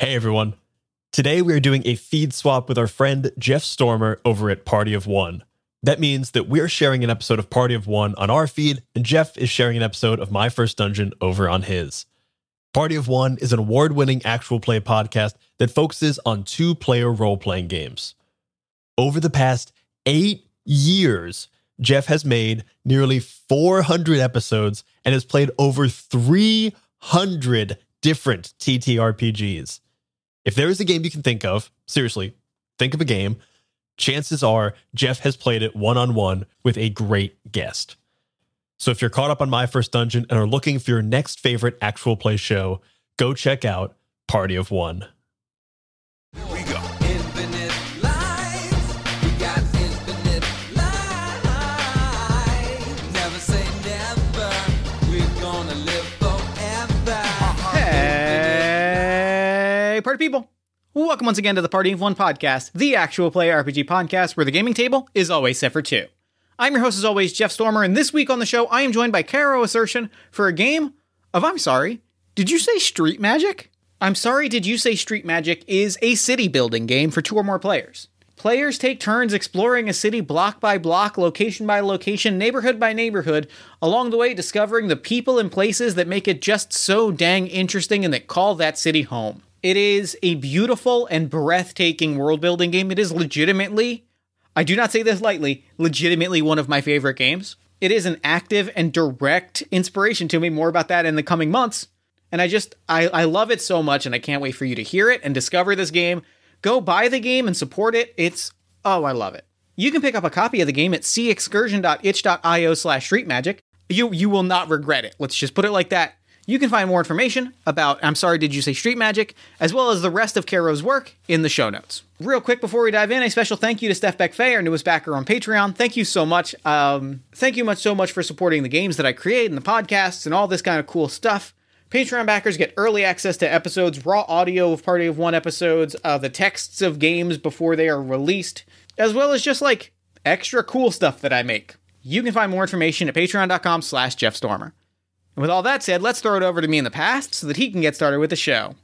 Hey everyone. Today we are doing a feed swap with our friend Jeff Stormer over at Party of One. That means that we're sharing an episode of Party of One on our feed, and Jeff is sharing an episode of My First Dungeon over on his. Party of One is an award winning actual play podcast that focuses on two player role playing games. Over the past eight years, Jeff has made nearly 400 episodes and has played over 300 different TTRPGs. If there is a game you can think of, seriously, think of a game, chances are Jeff has played it one on one with a great guest. So if you're caught up on My First Dungeon and are looking for your next favorite actual play show, go check out Party of One. People! Welcome once again to the Party of One podcast, the actual play RPG podcast where the gaming table is always set for two. I'm your host, as always, Jeff Stormer, and this week on the show, I am joined by Caro Asercion for a game of I'm sorry, did you say Street Magic? I'm sorry, did you say Street Magic is a city building game for two or more players. Players take turns exploring a city block by block, location by location, neighborhood by neighborhood, along the way discovering the people and places that make it just so dang interesting and that call that city home. It is a beautiful and breathtaking world building game. It is legitimately, I do not say this lightly, legitimately one of my favorite games. It is an active and direct inspiration to me. More about that in the coming months. And I just, I, I love it so much, and I can't wait for you to hear it and discover this game. Go buy the game and support it. It's, oh, I love it. You can pick up a copy of the game at seaexcursion.itch.io slash streetmagic. You, you will not regret it. Let's just put it like that. You can find more information about I'm sorry, did you say Street Magic, as well as the rest of Caro's work in the show notes. Real quick before we dive in, a special thank you to Steph Beck-Fay, our newest backer on Patreon. Thank you so much. Um, thank you much so much for supporting the games that I create and the podcasts and all this kind of cool stuff. Patreon backers get early access to episodes, raw audio of Party of One episodes, uh, the texts of games before they are released, as well as just like extra cool stuff that I make. You can find more information at patreon.com slash Jeff Stormer. And with all that said, let's throw it over to me in the past so that he can get started with the show.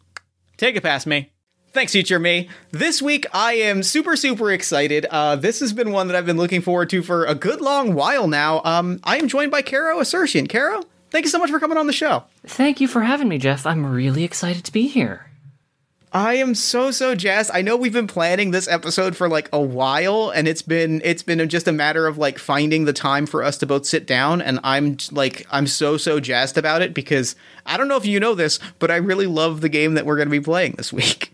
Take it past me. Thanks, future me. This week, I am super, super excited. Uh, this has been one that I've been looking forward to for a good long while now. Um, I am joined by Caro Asercion. Caro, thank you so much for coming on the show. Thank you for having me, Jeff. I'm really excited to be here. I am so so jazzed. I know we've been planning this episode for like a while and it's been it's been just a matter of like finding the time for us to both sit down and I'm like I'm so so jazzed about it because I don't know if you know this, but I really love the game that we're going to be playing this week.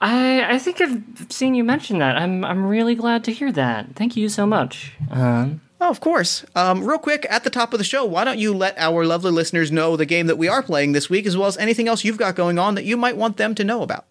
I I think I've seen you mention that. I'm I'm really glad to hear that. Thank you so much. Um, Oh, of course. Um, real quick, at the top of the show, why don't you let our lovely listeners know the game that we are playing this week, as well as anything else you've got going on that you might want them to know about?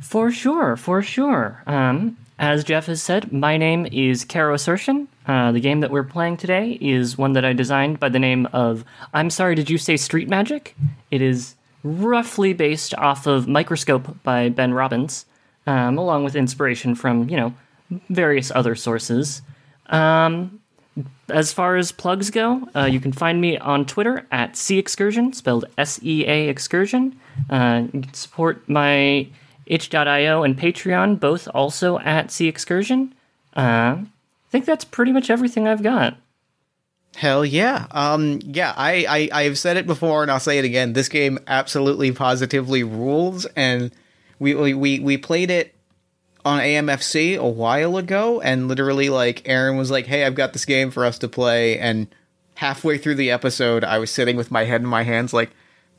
For sure, for sure. Um, as Jeff has said, my name is Caro Asercion. Uh, the game that we're playing today is one that I designed by the name of I'm sorry, did you say Street Magic? It is roughly based off of Microscope by Ben Robbins, um, along with inspiration from, you know, various other sources. Um, as far as plugs go, uh, you can find me on Twitter at Sea Excursion, spelled S E A Excursion. Uh, you can support my itch.io and Patreon, both also at Sea Excursion. Uh, I think that's pretty much everything I've got. Hell yeah. Um yeah, I, I I've said it before and I'll say it again. This game absolutely positively rules and we we we, we played it on AMFC a while ago and literally like Aaron was like, "Hey, I've got this game for us to play." And halfway through the episode, I was sitting with my head in my hands like,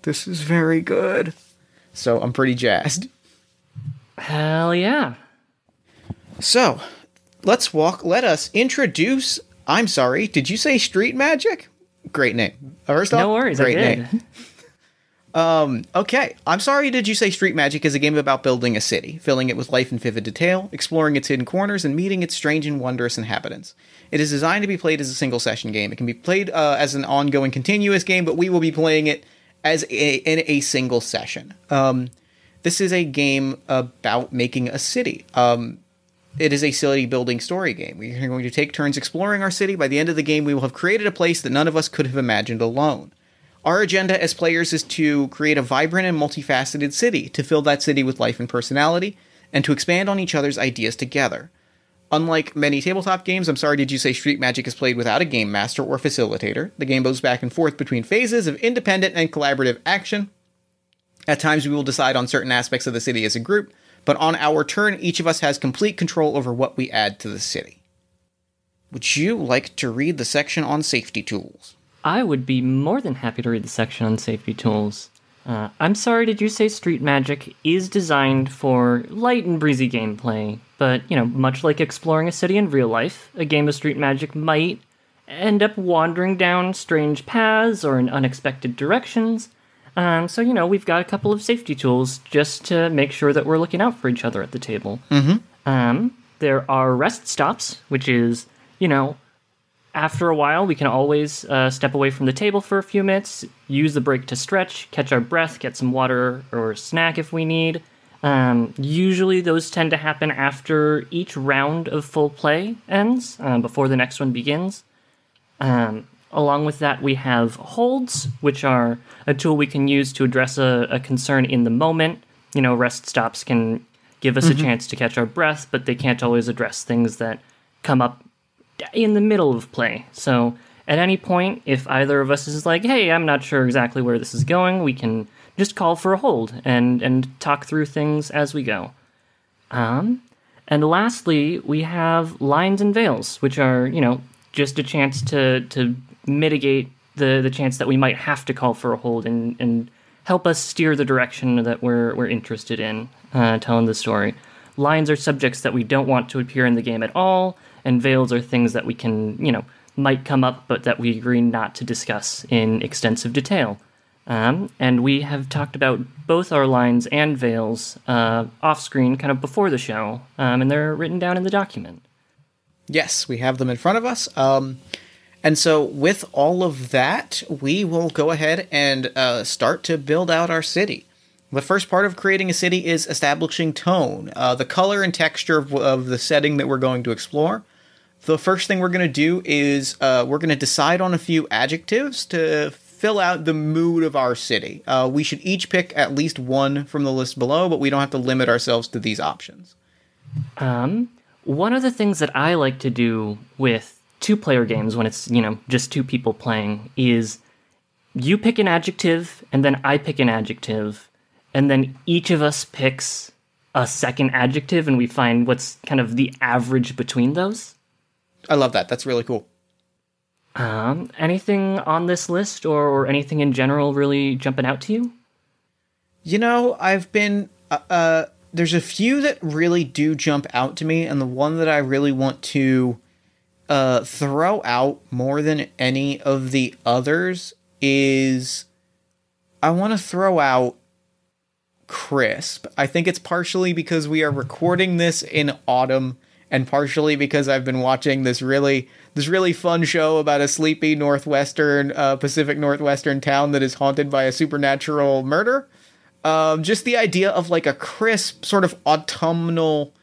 "This is very good." So, I'm pretty jazzed. Hell yeah. So, let's walk. Let us introduce. I'm sorry. Did you say Street Magic? Great name. First off, No worries, great I did. name. Um, okay. I'm sorry. Did you say Street Magic is a game about building a city, filling it with life and vivid detail, exploring its hidden corners, and meeting its strange and wondrous inhabitants? It is designed to be played as a single session game. It can be played uh, as an ongoing, continuous game, but we will be playing it as a, in a single session. Um, this is a game about making a city. Um, it is a city building story game. We are going to take turns exploring our city. By the end of the game, we will have created a place that none of us could have imagined alone. Our agenda as players is to create a vibrant and multifaceted city, to fill that city with life and personality, and to expand on each other's ideas together. Unlike many tabletop games, I'm sorry, did you say Street Magic is played without a game master or facilitator? The game goes back and forth between phases of independent and collaborative action. At times, we will decide on certain aspects of the city as a group, but on our turn, each of us has complete control over what we add to the city. Would you like to read the section on safety tools? I would be more than happy to read the section on safety tools. Uh, I'm sorry, did you say Street Magic is designed for light and breezy gameplay? But, you know, much like exploring a city in real life, a game of Street Magic might end up wandering down strange paths or in unexpected directions. Um, so, you know, we've got a couple of safety tools just to make sure that we're looking out for each other at the table. Mm-hmm. Um, there are rest stops, which is, you know, after a while, we can always uh, step away from the table for a few minutes, use the break to stretch, catch our breath, get some water or snack if we need. Um, usually, those tend to happen after each round of full play ends, uh, before the next one begins. Um, along with that, we have holds, which are a tool we can use to address a, a concern in the moment. You know, rest stops can give us a chance to catch our breath, but they can't always address things that come up in the middle of play. So at any point, if either of us is like, "Hey, I'm not sure exactly where this is going," we can just call for a hold and and talk through things as we go. Um, and lastly, we have lines and veils, which are you know just a chance to to mitigate the the chance that we might have to call for a hold and and help us steer the direction that we're we're interested in uh, telling the story. Lines are subjects that we don't want to appear in the game at all, and veils are things that we can you know might come up, but that we agree not to discuss in extensive detail. Um, and we have talked about both our lines and veils uh, off screen, kind of before the show, um, and they're written down in the document. Yes, we have them in front of us. Um, and so, with all of that, we will go ahead and uh, start to build out our city. The first part of creating a city is establishing tone, uh, the color and texture of, of the setting that we're going to explore. The first thing we're going to do is uh, we're going to decide on a few adjectives to fill out the mood of our city. Uh, we should each pick at least one from the list below, but we don't have to limit ourselves to these options. Um, one of the things that I like to do with two player games when it's, you know, just two people playing is you pick an adjective and then I pick an adjective and then each of us picks a second adjective and we find what's kind of the average between those. I love that. That's really cool. Um, anything on this list or, or anything in general really jumping out to you? You know, I've been uh, uh there's a few that really do jump out to me and the one that I really want to uh throw out more than any of the others is I want to throw out crisp. I think it's partially because we are recording this in autumn and partially because I've been watching this really this really fun show about a sleepy northwestern uh, Pacific Northwestern town that is haunted by a supernatural murder. Um, just the idea of like a crisp sort of autumnal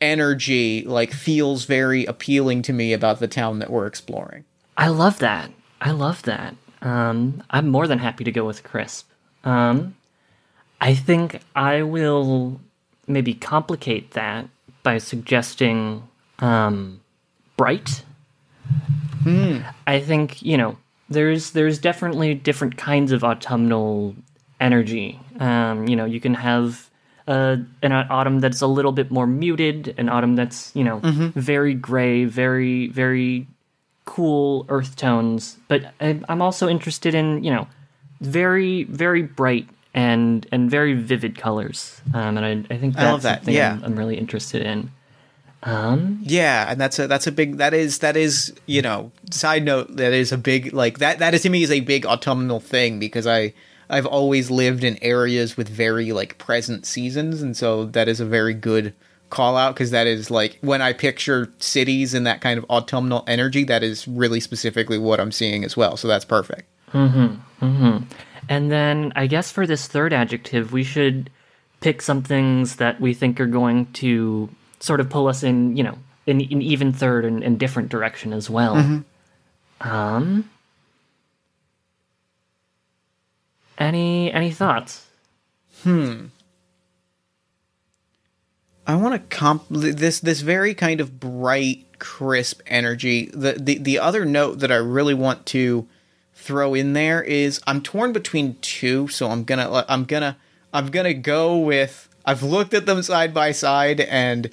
energy like feels very appealing to me about the town that we're exploring. I love that. I love that. Um, I'm more than happy to go with crisp. Um, I think I will maybe complicate that by suggesting um, bright. Hmm. I think you know there's there's definitely different kinds of autumnal energy. Um, you know, you can have uh, an autumn that's a little bit more muted, an autumn that's you know very gray, very very cool earth tones. But I, I'm also interested in you know very very bright and and very vivid colors. Um, and I, I think that's I love that, something yeah. I'm, I'm really interested in. Um, Yeah, and that's a that's a big that is that is you know side note that is a big like that that is to me is a big autumnal thing because I I've always lived in areas with very like present seasons and so that is a very good call out because that is like when I picture cities in that kind of autumnal energy that is really specifically what I'm seeing as well so that's perfect. Mm-hmm, mm-hmm. And then I guess for this third adjective, we should pick some things that we think are going to sort of pull us in, you know, in an even third and, and different direction as well. Mm-hmm. Um, Any any thoughts? Hmm. I want to comp this this very kind of bright, crisp energy. The, the the other note that I really want to throw in there is I'm torn between two, so I'm gonna I'm gonna I'm gonna go with I've looked at them side by side and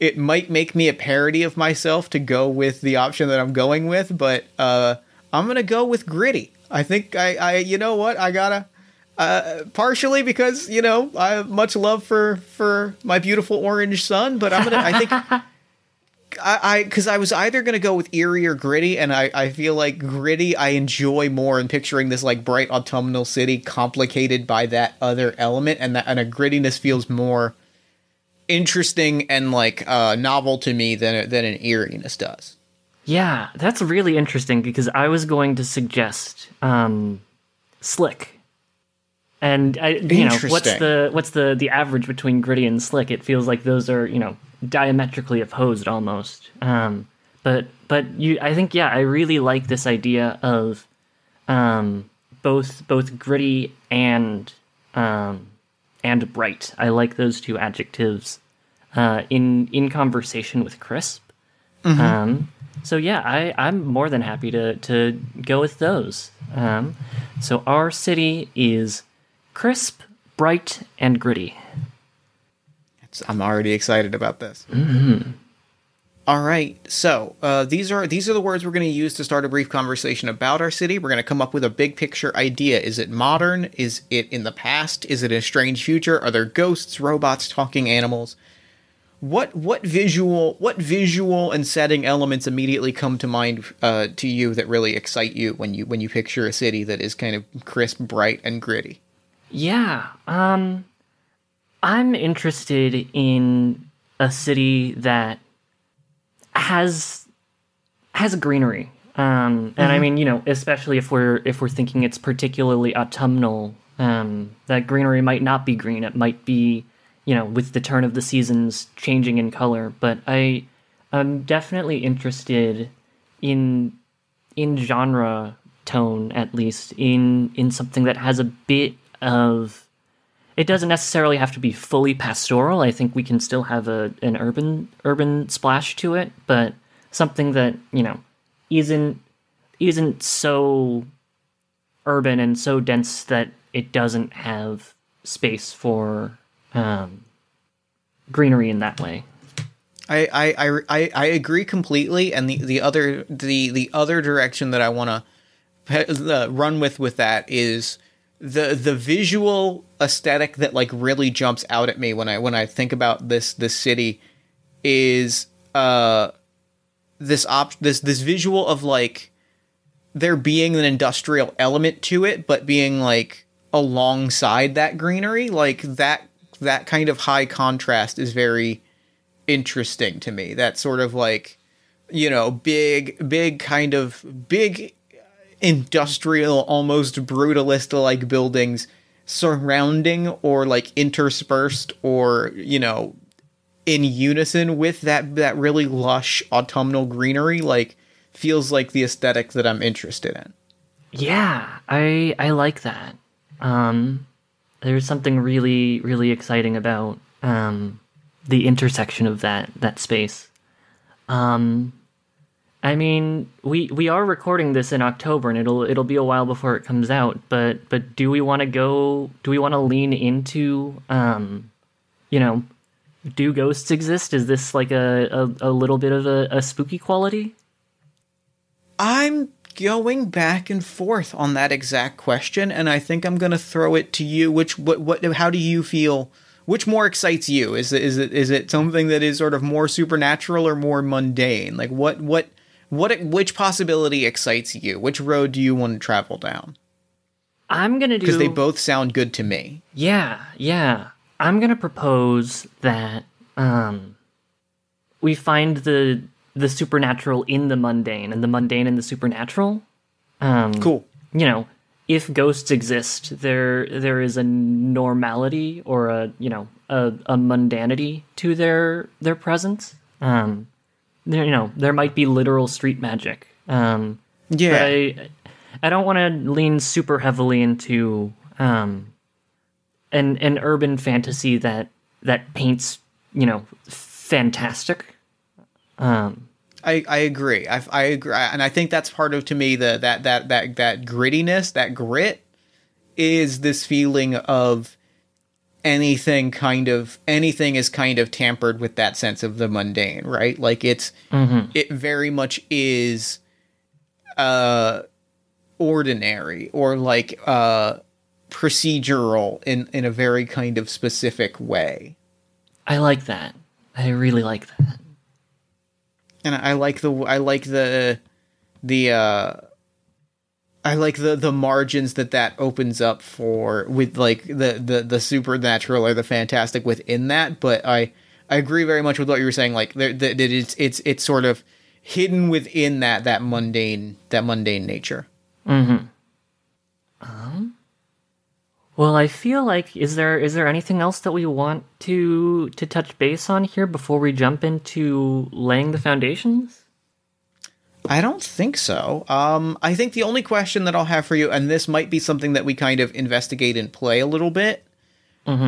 it might make me a parody of myself to go with the option that I'm going with, but uh, I'm gonna go with gritty. I think I, I you know what I gotta uh, partially because you know I have much love for for my beautiful orange sun, but I'm gonna I think I because I, was either gonna go with eerie or gritty, and I I feel like gritty I enjoy more in picturing this like bright autumnal city complicated by that other element, and that and a grittiness feels more interesting and like uh, novel to me than than an eeriness does. Yeah, that's really interesting because I was going to suggest um, slick. And I, you know, what's the what's the the average between gritty and slick? It feels like those are you know diametrically opposed almost. Um, but but you, I think yeah, I really like this idea of um, both both gritty and um, and bright. I like those two adjectives uh, in in conversation with crisp. Um, so yeah, I, I'm more than happy to to go with those. Um, so our city is crisp, bright, and gritty. It's- I'm already excited about this. All right, so uh, these are these are the words we're going to use to start a brief conversation about our city. We're going to come up with a big picture idea. Is it modern? Is it in the past? Is it a strange future? Are there ghosts, robots, talking animals? What what visual what visual and setting elements immediately come to mind uh, to you that really excite you when you when you picture a city that is kind of crisp, bright, and gritty? Yeah, um, I'm interested in a city that has has greenery. Um, and I mean, you know, especially if we're if we're thinking it's particularly autumnal, um, that greenery might not be green. It might be, you know, with the turn of the seasons changing in color. But I, I'm definitely interested in in genre tone at least in in something that has a bit of it doesn't necessarily have to be fully pastoral i think we can still have a an urban urban splash to it but something that you know isn't isn't so urban and so dense that it doesn't have space for um, greenery in that way. I, I, I, I- agree completely, and the, the other the the other direction that I want to run with with that is the the visual aesthetic that like really jumps out at me when I when I think about this this city is uh this op this this visual of like there being an industrial element to it, but being like alongside that greenery, like that that kind of high contrast is very interesting to me. That sort of like, you know, big, big kind of big industrial, almost brutalist like buildings surrounding or like interspersed or, you know, in unison with that that really lush autumnal greenery like feels like the aesthetic that I'm interested in. Yeah, I I like that. Um, there's something really really exciting about um, the intersection of that that space. Um, I mean, we we are recording this in October, and it'll it'll be a while before it comes out. But but do we want to go? Do we want to lean into um, you know, do ghosts exist? Is this like a a, a little bit of a, a spooky quality? I'm going back and forth on that exact question, and I think I'm going to throw it to you. Which what what how do you feel? Which more excites you? Is it is it is it something that is sort of more supernatural or more mundane? Like what what what which possibility excites you? Which road do you want to travel down? I'm gonna do Because they both sound good to me. Yeah, yeah. I'm gonna propose that um, we find the the supernatural in the mundane, and the mundane in the supernatural. Um, Cool. You know, if ghosts exist, there there is a normality or a you know a, a mundanity to their their presence. Um, there, you know, there might be literal street magic. Um, Yeah. I, I don't want to lean super heavily into um, an an urban fantasy that that paints you know fantastic. Um, I, I agree. I, I agree, and I think that's part of to me the that that that that grittiness, that grit, is this feeling of anything kind of anything is kind of tampered with that sense of the mundane, right? Like it's it very much is uh ordinary or like uh procedural in in a very kind of specific way. I like that. I really like that. And I like the I like the the uh I like the the margins that that opens up for with like the the the supernatural or the fantastic within that but I I agree very much with what you were saying like that it, it's it's it's sort of hidden within that that mundane that mundane nature. Well, I feel like is there is there anything else that we want to to touch base on here before we jump into laying the foundations? I don't think so. Um, I think the only question that I'll have for you, and this might be something that we kind of investigate and play a little bit,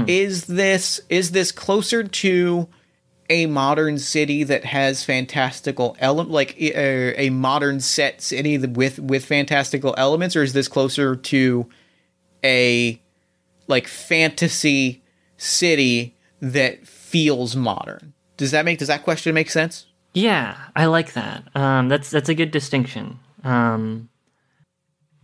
is this is this closer to a modern city that has fantastical element, like a, a modern set city with with fantastical elements, or is this closer to a like fantasy city that feels modern? Does that make does that question make sense? Yeah, I like that. Um, that's that's a good distinction. Um,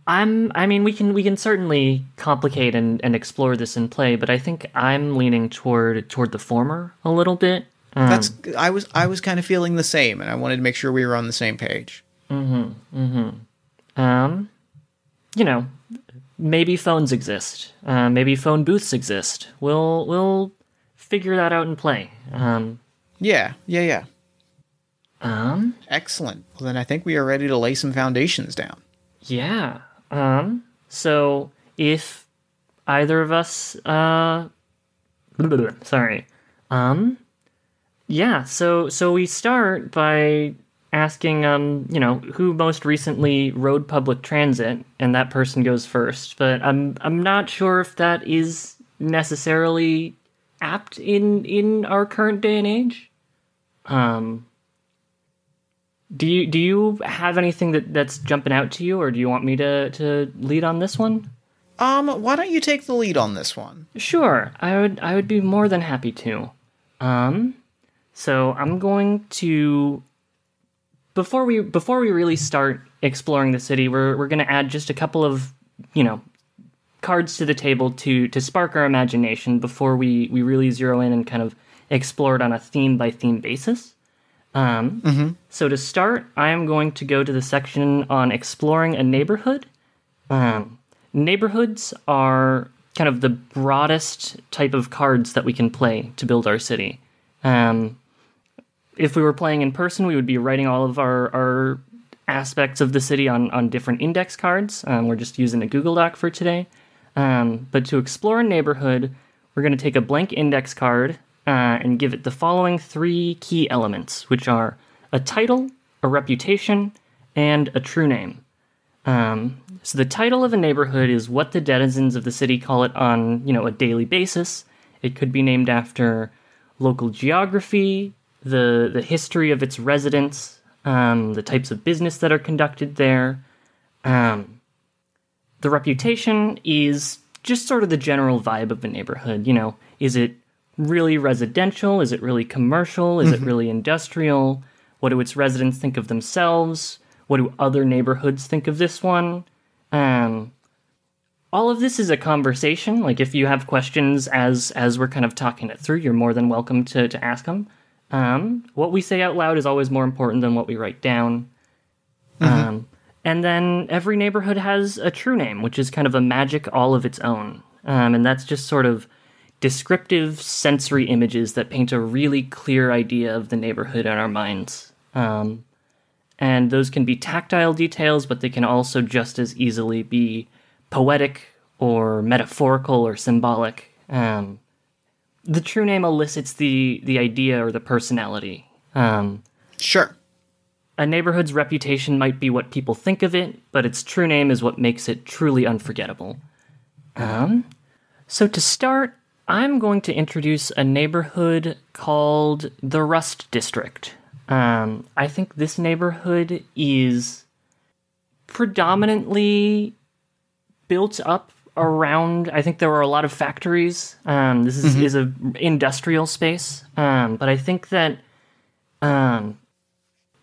I'm. I mean, we can we can certainly complicate and, and explore this in play, but I think I'm leaning toward toward the former a little bit. Um, That's I was I was kind of feeling the same, and I wanted to make sure we were on the same page. Mm-hmm. Mm-hmm. Um, you know, maybe phones exist. Uh, maybe phone booths exist. We'll we'll figure that out in play. Um, Yeah, yeah, yeah. um, Excellent. Well, then I think we are ready to lay some foundations down. Yeah. Um. So if either of us, uh, sorry, um, yeah. So so we start by asking, um, you know, who most recently rode public transit, and that person goes first. But I'm I'm not sure if that is necessarily apt in in our current day and age. Um. Do you do you have anything that, that's jumping out to you, or do you want me to, to lead on this one? Um, why don't you take the lead on this one? Sure, I would I would be more than happy to. Um, so I'm going to before we before we really start exploring the city, we're we're going to add just a couple of you know cards to the table to to spark our imagination before we we really zero in and kind of explore it on a theme by theme basis. Um, So to start, I am going to go to the section on exploring a neighborhood. Um, neighborhoods are kind of the broadest type of cards that we can play to build our city. Um, if we were playing in person, we would be writing all of our, our aspects of the city on, on different index cards. Um, we're just using a Google Doc for today. Um, but to explore a neighborhood, we're going to take a blank index card uh, and give it the following three key elements, which are a title, a reputation, and a true name. Um, so the title of a neighborhood is what the denizens of the city call it on, you know, a daily basis. It could be named after local geography, the the history of its residents, um, the types of business that are conducted there. Um, the reputation is just sort of the general vibe of the neighborhood. You know, is it really residential? Is it really commercial? Is it really industrial? What do its residents think of themselves? What do other neighborhoods think of this one? Um, all of this is a conversation. Like if you have questions as as we're kind of talking it through, you're more than welcome to to ask them. Um, what we say out loud is always more important than what we write down. Um, and then every neighborhood has a true name, which is kind of a magic all of its own. Um, and that's just sort of descriptive sensory images that paint a really clear idea of the neighborhood in our minds. Um, and those can be tactile details, but they can also just as easily be poetic or metaphorical or symbolic. Um, the true name elicits the the idea or the personality. Um, Sure. a neighborhood's reputation might be what people think of it, but its true name is what makes it truly unforgettable. Um, So to start, I'm going to introduce a neighborhood called the Rust District. Um, I think this neighborhood is predominantly built up around. I think there were a lot of factories. Um, this is, is a industrial space, um, but I think that um,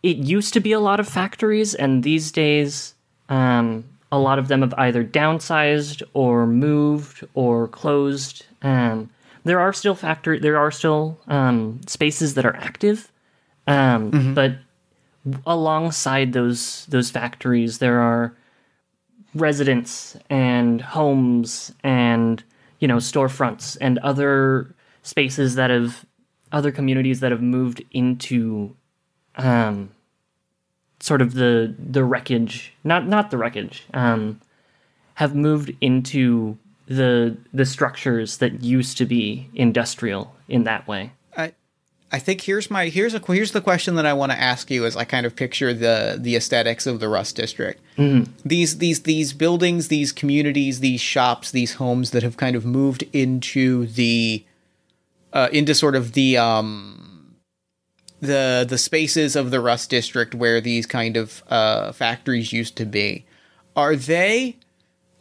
it used to be a lot of factories, and these days, um, a lot of them have either downsized or moved or closed. Um, there are still factory. There are still um, spaces that are active, um, but alongside those those factories, there are residents and homes and you know storefronts and other spaces that have other communities that have moved into um, sort of the the wreckage not not the wreckage um, have moved into the the structures that used to be industrial in that way I think here's my here's a here's the question that I want to ask you as I kind of picture the the aesthetics of the Rust District. These these these buildings, these communities, these shops, these homes that have kind of moved into the uh, into sort of the um the the spaces of the Rust District where these kind of uh, factories used to be. Are they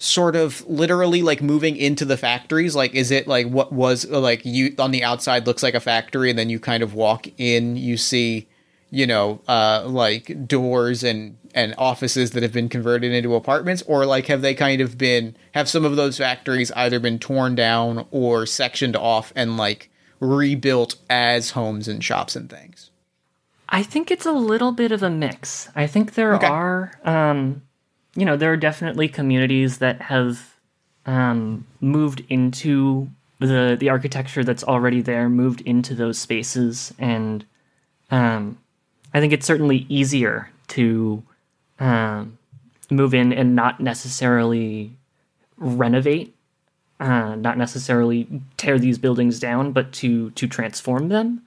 sort of literally like moving into the factories like is it like what was like you on the outside looks like a factory and then you kind of walk in you see you know uh like doors and and offices that have been converted into apartments or like have they kind of been have some of those factories either been torn down or sectioned off and like rebuilt as homes and shops and things I think it's a little bit of a mix. I think there Okay. are, um, you know, there are definitely communities that have um, moved into the the architecture that's already there, moved into those spaces, and um, I think it's certainly easier to um, move in and not necessarily renovate, uh, not necessarily tear these buildings down, but to to transform them.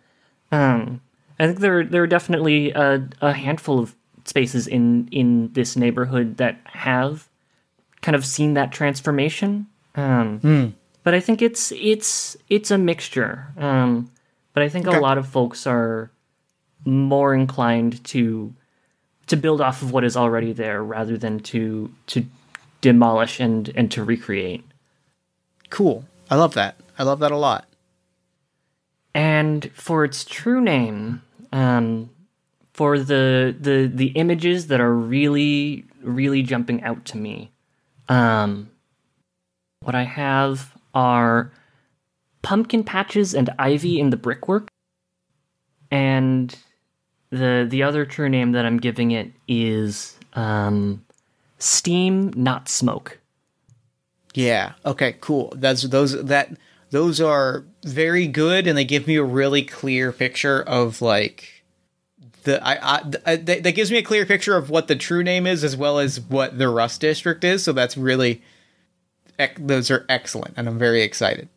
Um, I think there there are definitely a, a handful of spaces in in this neighborhood that have kind of seen that transformation. Um, But I think it's it's it's a mixture. Um, but I think Okay. a lot of folks are more inclined to to build off of what is already there rather than to to demolish and and to recreate. cool i love that i love that a lot And for its true name, um, for the the the images that are really really jumping out to me, um, what I have are pumpkin patches and ivy in the brickwork, and the the other true name that I'm giving it is um, steam, not smoke. Yeah. Okay. Cool. That's those that those are very good, and they give me a really clear picture of like the I, I, I that that gives me a clear picture of what the true name is, as well as what the Rust District is. So that's really ec- those are excellent, and I'm very excited.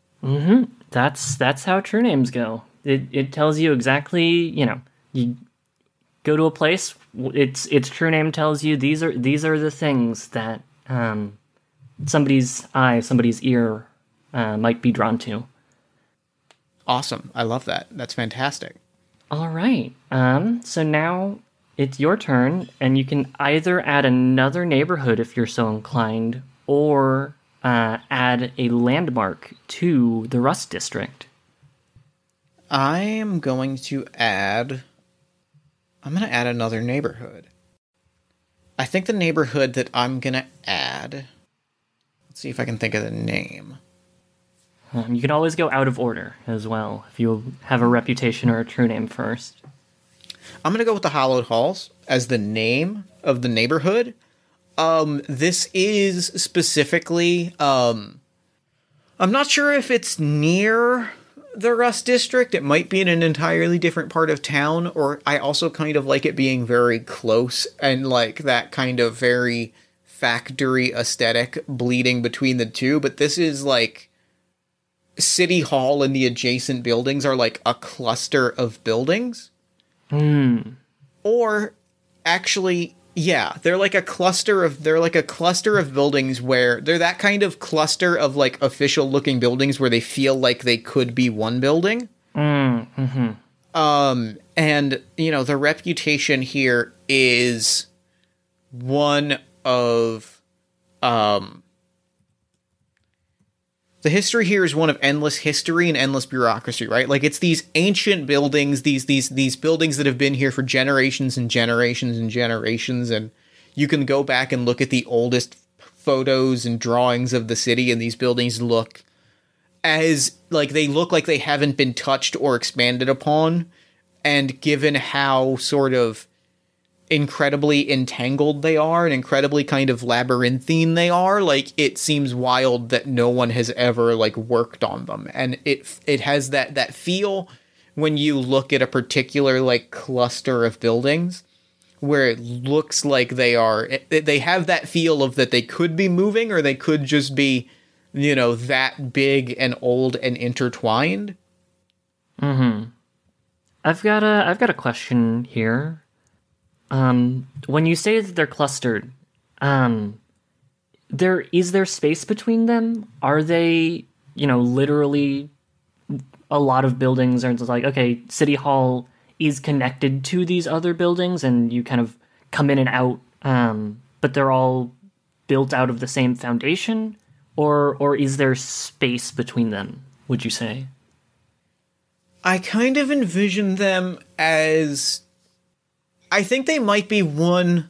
that's that's how true names go. It it tells you exactly, you know, you go to a place, its its true name tells you these are these are the things that um, somebody's eye, somebody's ear uh, might be drawn to. Awesome. I love that. That's fantastic. All right. Um, so now it's your turn, and you can either add another neighborhood if you're so inclined, or uh, add a landmark to the Rust District. I am going to add. I'm going to add another neighborhood. I think the neighborhood that I'm going to add. Let's see if I can think of the name. Um, you can always go out of order as well if you have a reputation or a true name first. I'm gonna go with the Hollowed Halls as the name of the neighborhood. Um, this is specifically. Um, I'm not sure if it's near the Rust District. It might be in an entirely different part of town, or I also kind of like it being very close and like that kind of very factory aesthetic bleeding between the two. But this is like City Hall and the adjacent buildings are like a cluster of buildings? Or actually Yeah, they're like a cluster of they're like a cluster of buildings where they're that kind of cluster of like official looking buildings where they feel like they could be one building. Um, and you know the reputation here is one of um the history here is one of endless history and endless bureaucracy, right? Like it's these ancient buildings, these these these buildings that have been here for generations and generations and generations and you can go back and look at the oldest photos and drawings of the city and these buildings look as like they look like they haven't been touched or expanded upon and given how sort of incredibly entangled they are and incredibly kind of labyrinthine they are like it seems wild that no one has ever like worked on them and it it has that that feel when you look at a particular like cluster of buildings where it looks like they are it- they have that feel of that they could be moving or they could just be you know that big and old and intertwined Mm-hmm. I've got a I've got a question here. Um, when you say that they're clustered, um, there is there space between them? Are they, you know, literally a lot of buildings are just like okay, City Hall is connected to these other buildings, and you kind of come in and out, um, but they're all built out of the same foundation, or or is there space between them? Would you say? I kind of envision them as I think they might be one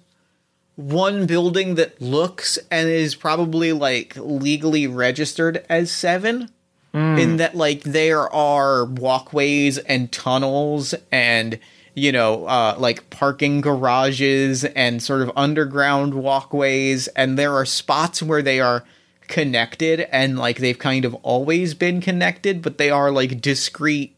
one building that looks and is probably like legally registered as 7 in that like there are walkways and tunnels and you know uh like parking garages and sort of underground walkways. And there are spots where they are connected and like they've kind of always been connected but they are like discrete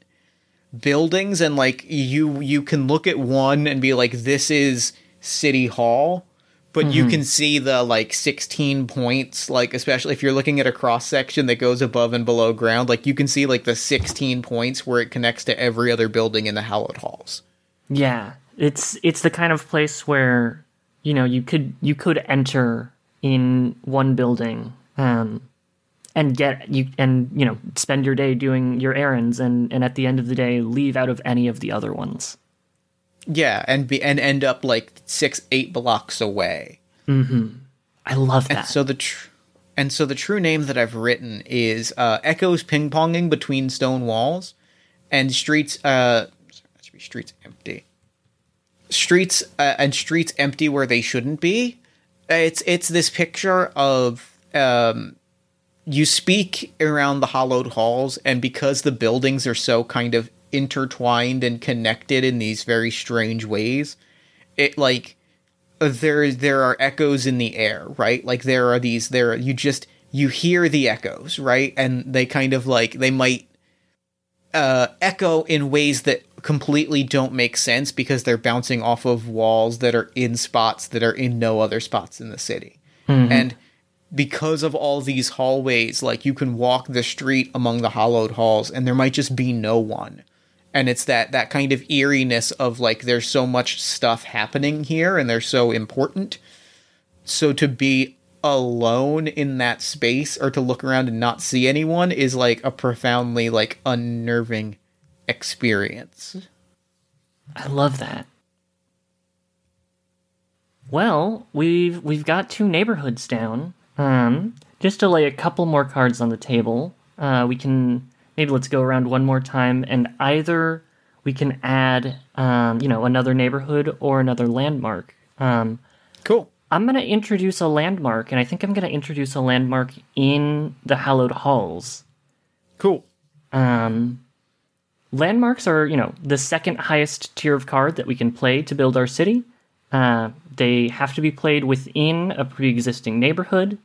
buildings and like you you can look at one and be like this is city hall but you can see the like 16 points like especially if you're looking at a cross section that goes above and below ground like you can see like the 16 points where it connects to every other building in the hallowed halls. Yeah, it's it's the kind of place where you know you could you could enter in one building um, and get you and you know spend your day doing your errands and and at the end of the day leave out of any of the other ones. yeah and be and end up like six eight blocks away I love that. so the tr- and so the true name that I've written is uh, echoes ping ponging between stone walls, and streets. Uh, be streets empty. Streets uh, and streets empty where they shouldn't be. It's it's this picture of um, you speak around the hollowed halls, and because the buildings are so kind of intertwined and connected in these very strange ways, it like there there are echoes in the air, right? Like there are these there you just you hear the echoes, right? And they kind of like they might uh echo in ways that completely don't make sense because they're bouncing off of walls that are in spots that are in no other spots in the city. And because of all these hallways, like you can walk the street among the hollowed halls and there might just be no one and it's that that kind of eeriness of like there's so much stuff happening here and they're so important so to be alone in that space or to look around and not see anyone is like a profoundly like unnerving experience I love that. Well, we've we've got two neighborhoods down. Um, just to lay a couple more cards on the table, uh, we can maybe let's go around one more time, and either we can add, um, you know, another neighborhood or another landmark. Um, cool I'm going to introduce a landmark, and I think I'm going to introduce a landmark in the Hallowed Halls. cool Um, landmarks are, you know, the second highest tier of card that we can play to build our city. Uh, they have to be played within a pre-existing neighborhood,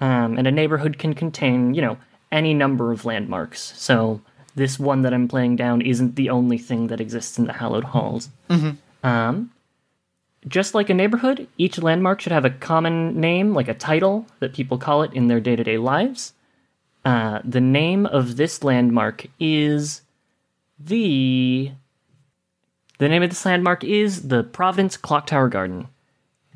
um, and a neighborhood can contain, you know, any number of landmarks. So this one that I'm playing down isn't the only thing that exists in the Hallowed Halls. Um, just like a neighborhood, each landmark should have a common name, like a title that people call it in their day-to-day lives. Uh, the name of this landmark is the. The name of this landmark is the Providence Clock Tower Garden.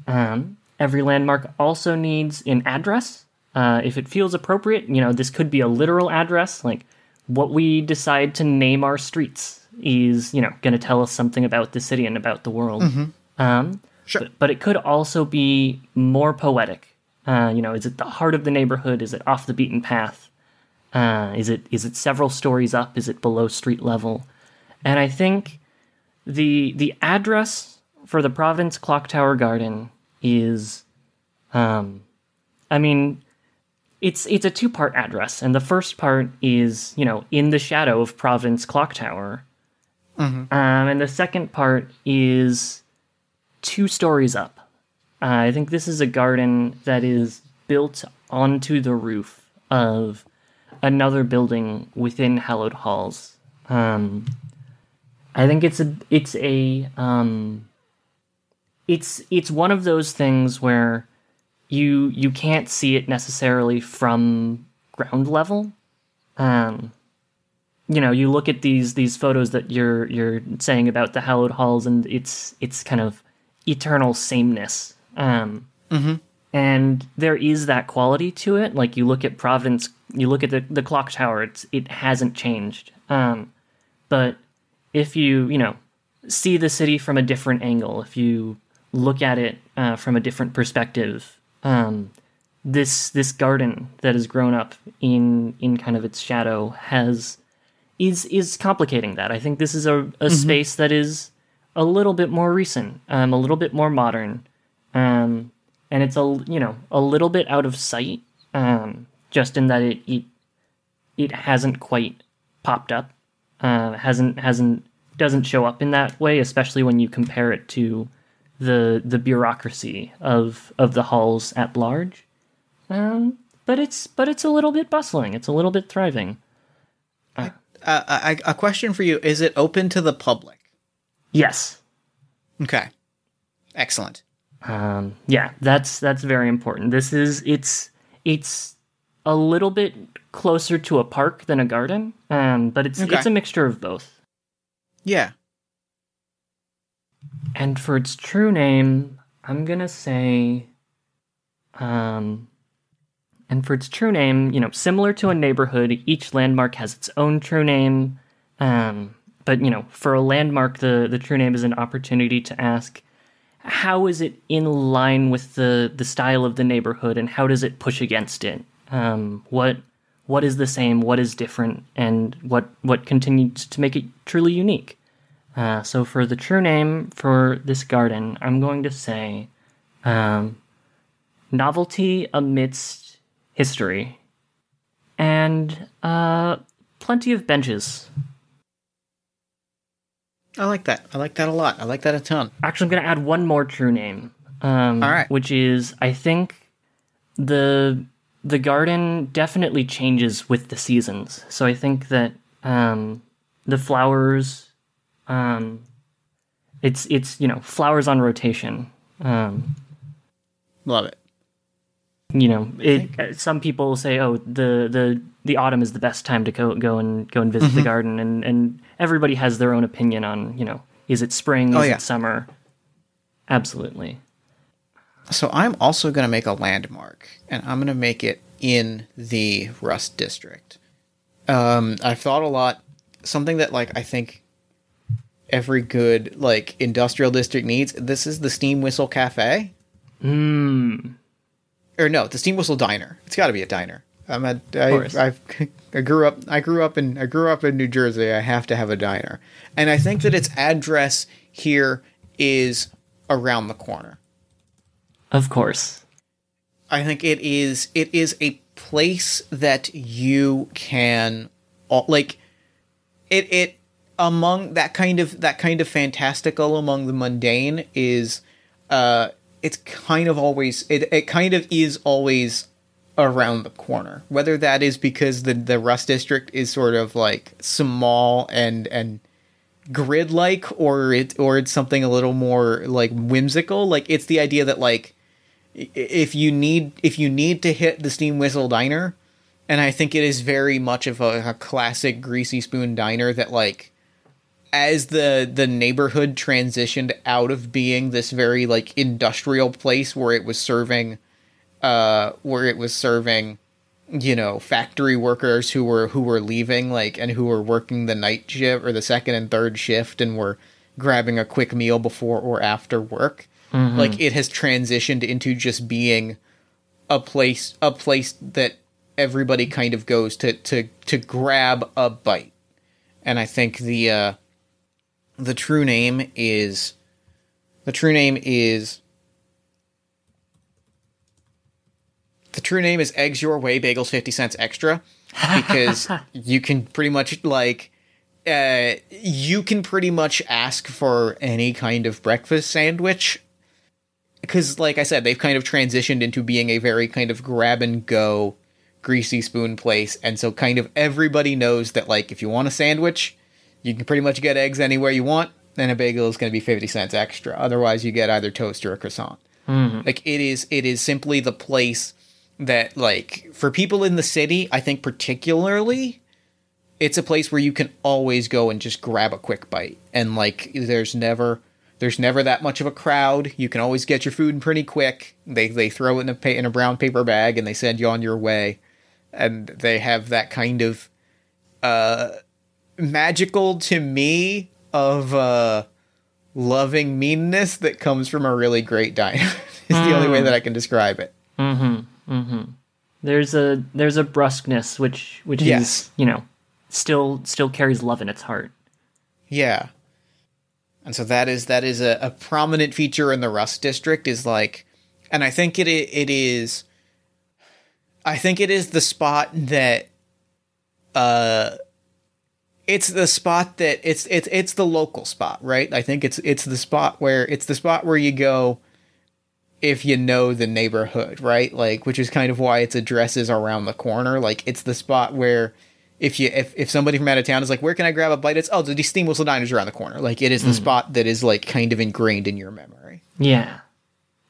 Um, every landmark also needs an address. Uh, if it feels appropriate, you know, this could be a literal address. Like what we decide to name our streets is, you know, going to tell us something about the city and about the world. Um, Sure. But, but it could also be more poetic. Uh, you know, is it the heart of the neighborhood? Is it off the beaten path? Uh, is it is it several stories up? Is it below street level? And I think the the address for the Providence Clock Tower Garden is, um, I mean, it's it's a two part address, and the first part is you know in the shadow of Providence Clock Tower, um, and the second part is two stories up. Uh, I think this is a garden that is built onto the roof of another building within Hallowed Halls. Um, I think it's a it's a um, it's it's one of those things where you you can't see it necessarily from ground level. Um, you know, you look at these these photos that you're you're saying about the hallowed halls, and it's it's kind of eternal sameness. Um, and there is that quality to it. Like you look at Providence, you look at the the clock tower. It's it hasn't changed. Um, but if you you know see the city from a different angle, if you look at it uh, from a different perspective, um, this this garden that has grown up in in kind of its shadow has is is complicating that. I think this is a, a space that is a little bit more recent, um, a little bit more modern, um, and it's a you know a little bit out of sight, um, just in that it it it hasn't quite popped up, uh, hasn't hasn't doesn't show up in that way, especially when you compare it to the the bureaucracy of of the halls at large. Um, but it's but it's a little bit bustling. It's a little bit thriving. Uh, I, a question for you: Is it open to the public? Yes. Okay, excellent. Um, yeah, that's that's very important. This is it's it's a little bit closer to a park than a garden, um, but it's Okay. it's a mixture of both. Yeah, And for its true name, I'm gonna say, um, and for its true name, you know, similar to a neighborhood, each landmark has its own true name. Um, but you know, for a landmark, the the true name is an opportunity to ask, how is it in line with the the style of the neighborhood, and how does it push against it? Um, what what is the same? What is different? And what what continues to make it truly unique? Uh, so for the true name for this garden, I'm going to say um, novelty amidst history, and uh, plenty of benches. I like that. I like that a lot. I like that a ton. Actually, I'm going to add one more true name. Um, All right. Which is, I think, the the garden definitely changes with the seasons. So I think that um, the flowers, um, it's it's you know flowers on rotation. Um, Love it. you know, it. Some people say, "Oh, the the the autumn is the best time to go go and go and visit Mm-hmm. the garden," and and everybody has their own opinion on you know, is it spring, Oh, is yeah. it summer? Absolutely. So I'm also going to make a landmark, and I'm going to make it in the Rust District. Um, I've thought a lot. Something that like I think every good like industrial district needs. This is the Steam Whistle Cafe. Hmm. Or no, the Steam Whistle Diner. It's got to be a diner. I'm a, I. I've, I grew up. I grew up in. I grew up in New Jersey. I have to have a diner, and I think that its address here is around the corner. Of course. I think it is it is a place that you can all- like it it among that kind of that kind of fantastical among the mundane is uh it's kind of always it, it kind of is always around the corner. Whether that is because the the rust district is sort of like small and and grid like or it or it's something a little more like whimsical like it's the idea that like if you need if you need to hit the steam whistle diner and i think it is very much of a, a classic greasy spoon diner that like as the the neighborhood transitioned out of being this very like industrial place where it was serving uh where it was serving you know factory workers who were who were leaving like and who were working the night shift or the second and third shift and were grabbing a quick meal before or after work. Like it has transitioned into just being a place a place that everybody kind of goes to to to grab a bite. And i think the uh the true name is the true name is the true name is eggs your way bagels 50 cents extra because you can pretty much like uh you can pretty much ask for any kind of breakfast sandwich. Because like i said they've kind of transitioned into being a very kind of grab and go greasy spoon place and so kind of everybody knows that like if you want a sandwich you can pretty much get eggs anywhere you want and a bagel is going to be 50 cents extra. Otherwise you get either toast or a croissant. Like it is it is simply the place that like for people in the city i think particularly it's a place where you can always go and just grab a quick bite. And like there's never there's never that much of a crowd. You can always get your food pretty quick. They they throw it in a pa- in a brown paper bag and they send you on your way. And they have that kind of uh magical to me of uh loving meanness that comes from a really great diner is the only way that i can describe it There's a there's a brusqueness which which Yes. is you know still still carries love in its heart. Yeah. And so that is that is a, a prominent feature in the Rust district is like and I think it it is I think it is the spot that uh it's the spot that it's it's it's the local spot, right? I think it's it's the spot where it's the spot where you go if you know the neighborhood, right? Like which is kind of why its address is around the corner. Like it's the spot where if you if, if somebody from out of town is like, where can I grab a bite? It's oh the steam whistle diners around the corner. Like it is the spot that is like kind of ingrained in your memory. Yeah,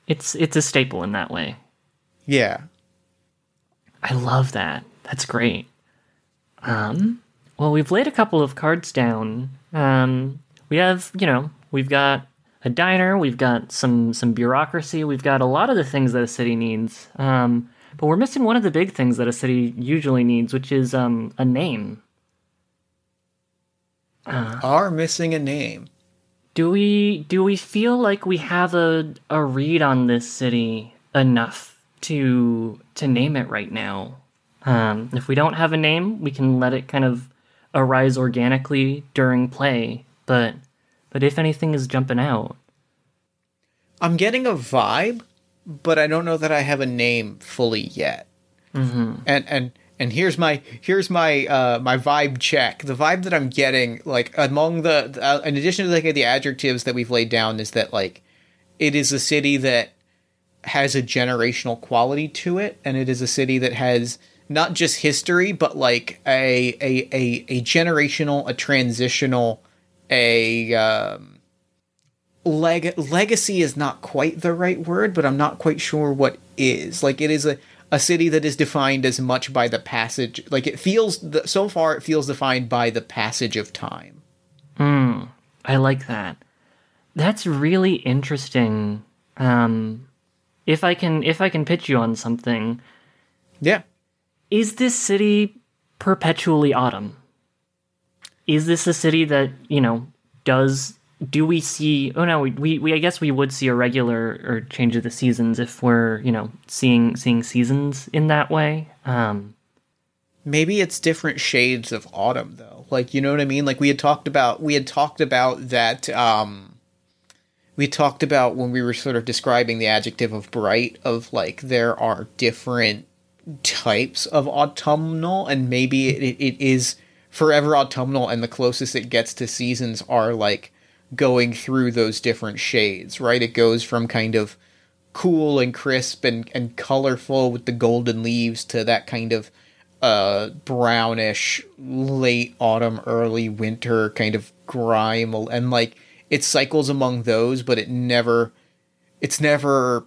it's it's a staple in that way. Yeah. I love that. That's great. Um, well, we've laid a couple of cards down. Um, we have, you know, we've got a diner, we've got some some bureaucracy, we've got a lot of the things that a city needs. Um, but we're missing one of the big things that a city usually needs, which is um, a name. Are missing a name. Do we do we feel like we have a a read on this city enough to to name it right now? Um, if we don't have a name, we can let it kind of arise organically during play. But but if anything is jumping out, I'm getting a vibe, but I don't know that I have a name fully yet. Mm-hmm. And and and here's my here's my uh my vibe check. The vibe that I'm getting, like among the, uh, in addition to like the adjectives that we've laid down, is that like it is a city that has a generational quality to it, and it is a city that has not just history, but like a a a, a generational, a transitional, a um, leg- legacy is not quite the right word, but I'm not quite sure what is. Like it is a a city that is defined as much by the passage. Like it feels the, so far, it feels defined by the passage of time. Hmm. I like that. That's really interesting. Um, if I can if I can pitch you on something, Yeah. Is this city perpetually autumn? Is this a city that, you know, does do we see oh no, we, we, we I guess we would see a regular or change of the seasons if we're, you know, seeing seeing seasons in that way. Um Maybe it's different shades of autumn though. Like you know what I mean? Like we had talked about we had talked about that um we talked about when we were sort of describing the adjective of bright of like there are different types of autumnal and maybe it, it is forever autumnal and the closest it gets to seasons are like going through those different shades, right? It goes from kind of cool and crisp and, and colorful with the golden leaves to that kind of uh brownish late autumn early winter kind of grime and like it cycles among those but it never it's never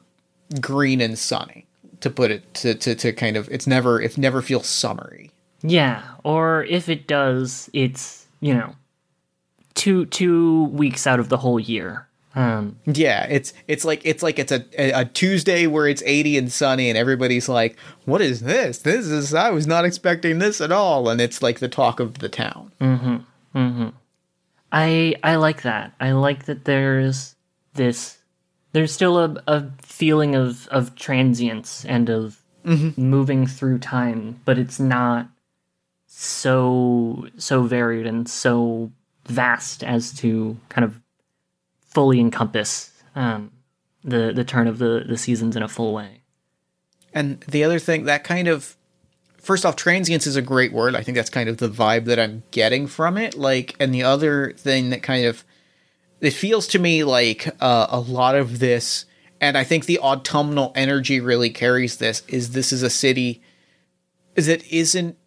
green and sunny to put it to, to, to kind of it's never it never feels summery yeah, or if it does, it's, you know, two two weeks out of the whole year. Um, Yeah, it's it's like it's like it's a, a a Tuesday where it's 80 and sunny and everybody's like, "What is this? This is I was not expecting this at all." And it's like the talk of the town. Mm-hmm. Mm-hmm. I I like that. I like that there's this there's still a, a feeling of of transience and of moving through time, but it's not so so varied and so vast as to kind of fully encompass um, the the turn of the the seasons in a full way. And the other thing that kind of first off transience is a great word. I think that's kind of the vibe that I'm getting from it. Like and the other thing that kind of it feels to me like uh, a lot of this and I think the autumnal energy really carries this is this is a city that isn't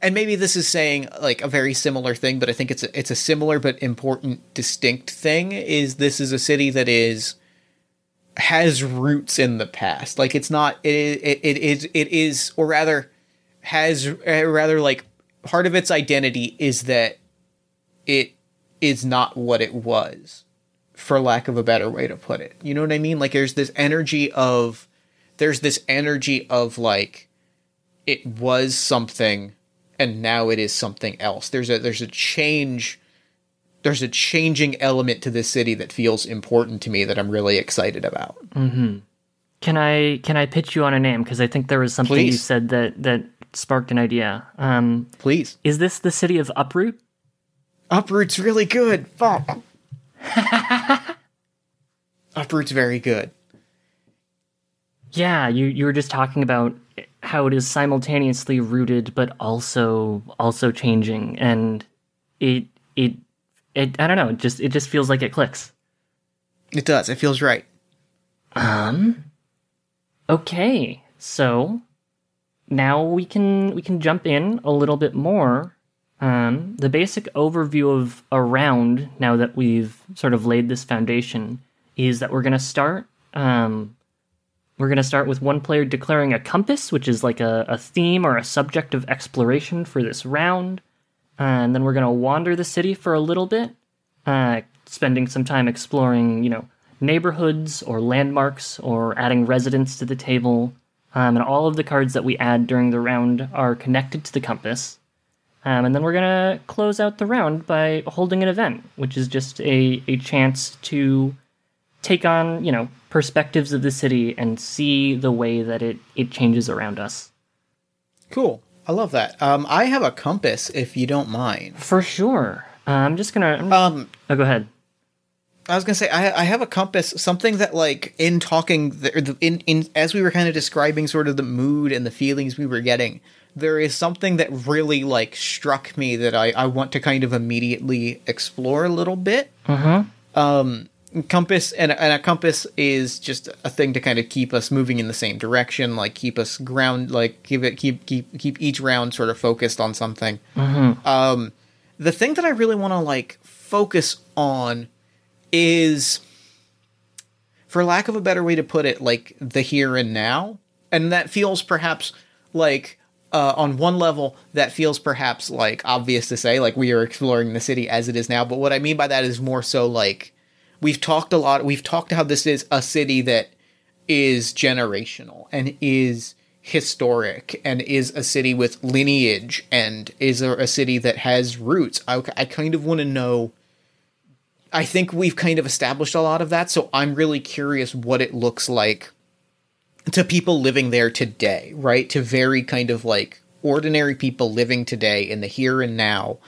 and maybe this is saying like a very similar thing, but I think it's a, it's a similar but important distinct thing is this is a city that is has roots in the past. Like it's not it it, it is it is or rather has uh, rather like part of its identity is that it is not what it was for lack of a better way to put it. You know what I mean? Like there's this energy of there's this energy of like it was something and now it is something else. There's a there's a change there's a changing element to this city that feels important to me that I'm really excited about. Can I can I pitch you on a name because I think there was something you said that that sparked an idea. Um, Please. is this the city of Uproot? Uproot's really good. Fuck. Uproot's very good. Yeah, you you were just talking about how it is simultaneously rooted but also also changing and it it it I don't know, it just it just feels like it clicks. It does. It feels right. Um okay. So now we can we can jump in a little bit more. Um, the basic overview of a round, now that we've sort of laid this foundation, is that we're going to start. Um, we're going to start with one player declaring a compass, which is like a, a theme or a subject of exploration for this round. and then we're going to wander the city for a little bit, uh, spending some time exploring, you know, neighborhoods or landmarks or adding residents to the table. Um, and all of the cards that we add during the round are connected to the compass. Um, and then we're going to close out the round by holding an event, which is just a, a chance to take on, you know, perspectives of the city and see the way that it, it changes around us. Cool. I love that. Um, I have a compass, if you don't mind. For sure. Uh, I'm just going to. Um, Oh, go ahead. I was gonna say I, I have a compass, something that like in talking the, the, in in as we were kind of describing sort of the mood and the feelings we were getting, there is something that really like struck me that I I want to kind of immediately explore a little bit. Um, compass and and a compass is just a thing to kind of keep us moving in the same direction, like keep us ground, like keep it keep keep keep each round sort of focused on something. Um, the thing that I really want to like focus on is for lack of a better way to put it like the here and now and that feels perhaps like uh, on one level that feels perhaps like obvious to say like we are exploring the city as it is now but what i mean by that is more so like we've talked a lot we've talked how this is a city that is generational and is historic and is a city with lineage and is a, a city that has roots. I, I kind of want to know I think we've kind of established a lot of that, so I'm really curious what it looks like to people living there today, right? To very kind of like ordinary people living today in the here and now,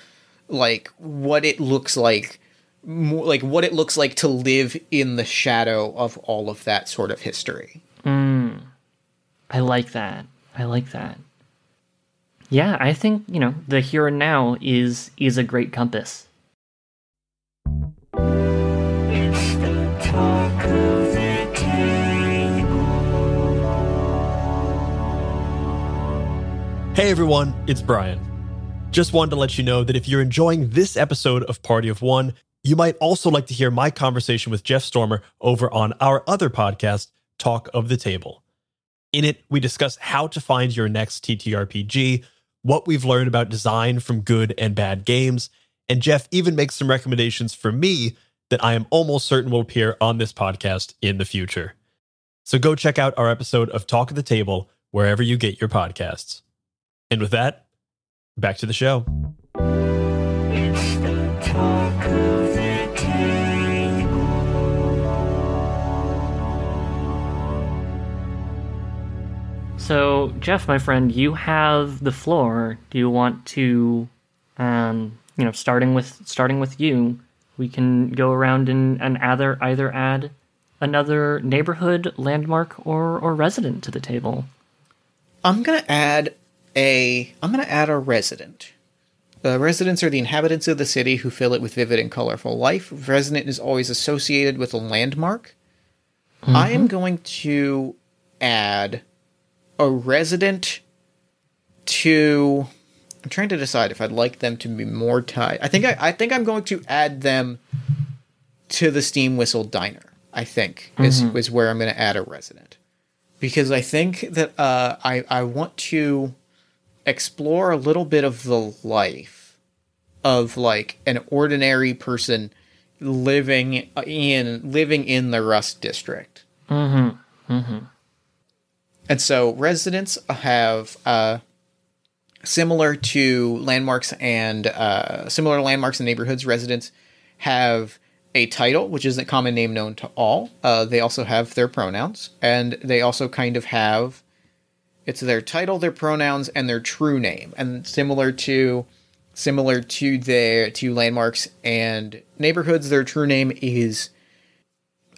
like what it looks like more like what it looks like to live in the shadow of all of that sort of history. Hmm. I like that. I like that. Yeah, I think, you know, the here and now is is a great compass. Hey everyone, it's Brian. Just wanted to let you know that if you're enjoying this episode of Party of One, you might also like to hear my conversation with Jeff Stormer over on our other podcast, Talk of the Table. In it, we discuss how to find your next TTRPG, what we've learned about design from good and bad games, And Jeff even makes some recommendations for me that I am almost certain will appear on this podcast in the future. So go check out our episode of Talk of the Table wherever you get your podcasts. And with that, back to the show. It's the talk of the table. So, Jeff, my friend, you have the floor. Do you want to, um, you know, starting with starting with you, we can go around and, and either either add another neighborhood, landmark, or or resident to the table. I'm gonna add a. I'm gonna add a resident. The residents are the inhabitants of the city who fill it with vivid and colorful life. Resident is always associated with a landmark. I am going to add a resident to. I'm trying to decide if I'd like them to be more tied. I think I, I think I'm going to add them to the Steam Whistle Diner. I think is is where I'm going to add a resident because I think that uh, I I want to explore a little bit of the life of like an ordinary person living in living in the Rust district. Mm-hmm. Mm-hmm. And so residents have uh, similar to landmarks and uh, similar landmarks and neighborhoods. Residents have a title, which is a common name known to all. Uh, they also have their pronouns, and they also kind of have it's their title, their pronouns, and their true name. And similar to similar to their to landmarks and neighborhoods, their true name is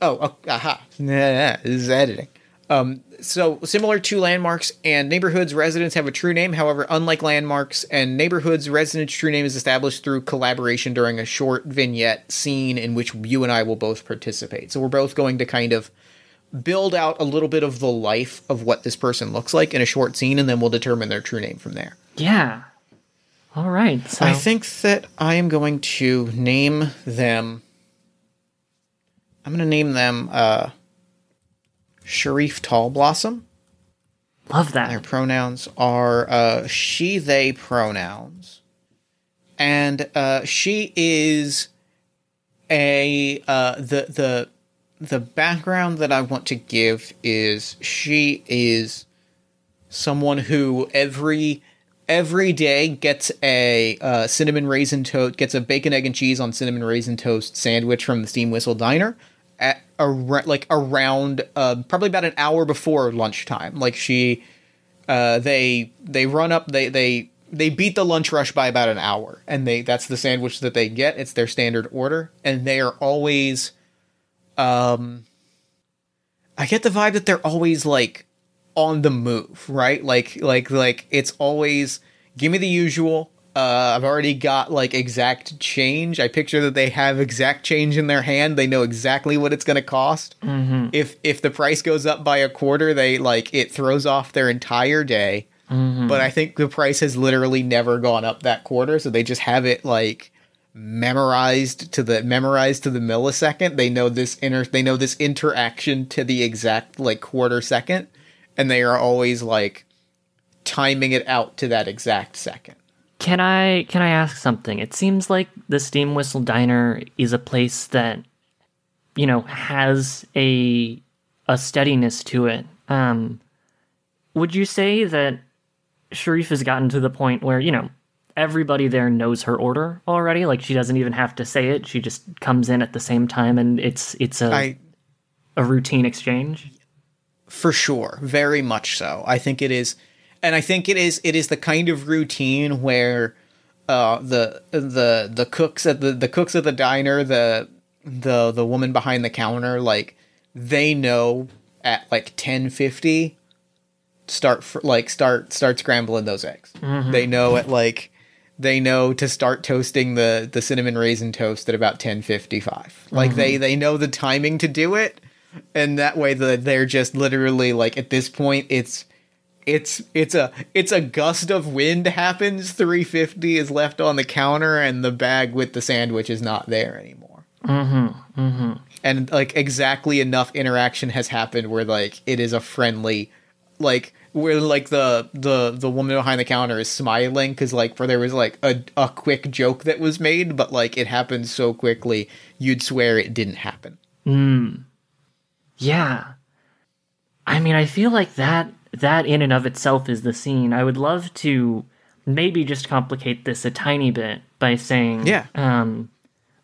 oh, oh aha, this is editing. Um, so similar to landmarks and neighborhoods, residents have a true name. However, unlike landmarks and neighborhoods, residents' true name is established through collaboration during a short vignette scene in which you and I will both participate. So we're both going to kind of build out a little bit of the life of what this person looks like in a short scene, and then we'll determine their true name from there. Yeah. All right. So I think that I am going to name them. I'm going to name them uh, Sharif Tall Blossom. love that. Their pronouns are uh, she, they pronouns. And uh, she is a uh, the the the background that I want to give is she is someone who every every day gets a uh, cinnamon raisin toast gets a bacon egg and cheese on cinnamon raisin toast sandwich from the Steam Whistle Diner at ar- like around uh, probably about an hour before lunchtime. Like she uh, they they run up they they they beat the lunch rush by about an hour and they that's the sandwich that they get it's their standard order and they are always um i get the vibe that they're always like on the move right? Like like like it's always give me the usual. Uh i've already got like exact change. I picture that they have exact change in their hand. They know exactly what it's going to cost if if the price goes up by a quarter they like it throws off their entire day. But I think the price has literally never gone up that quarter, so they just have it like memorized to the memorized to the millisecond. They know this inter they know this interaction to the exact like quarter second, and they are always like timing it out to that exact second. Can I can I ask something? It seems like the Steam Whistle Diner is a place that you know has a a steadiness to it. Um would you say that Sharif has gotten to the point where, you know, everybody there knows her order already? Like she doesn't even have to say it. She just comes in at the same time and it's it's a I a routine exchange. for sure very much so i think it is and i think it is it is the kind of routine where uh the the the cooks at the the cooks at the diner the the the woman behind the counter like they know at like 1050 start fr- like start start scrambling those eggs they know at like they know to start toasting the the cinnamon raisin toast at about 1055 like they they know the timing to do it and that way the, they're just literally like at this point it's it's it's a it's a gust of wind happens 350 is left on the counter and the bag with the sandwich is not there anymore. Mm-hmm, mm-hmm. and like exactly enough interaction has happened where like it is a friendly like where like the the the woman behind the counter is smiling because like for there was like a a quick joke that was made, but like it happened so quickly you'd swear it didn't happen. Yeah. I mean, I feel like that that in and of itself is the scene. I would love to maybe just complicate this a tiny bit by saying Yeah. um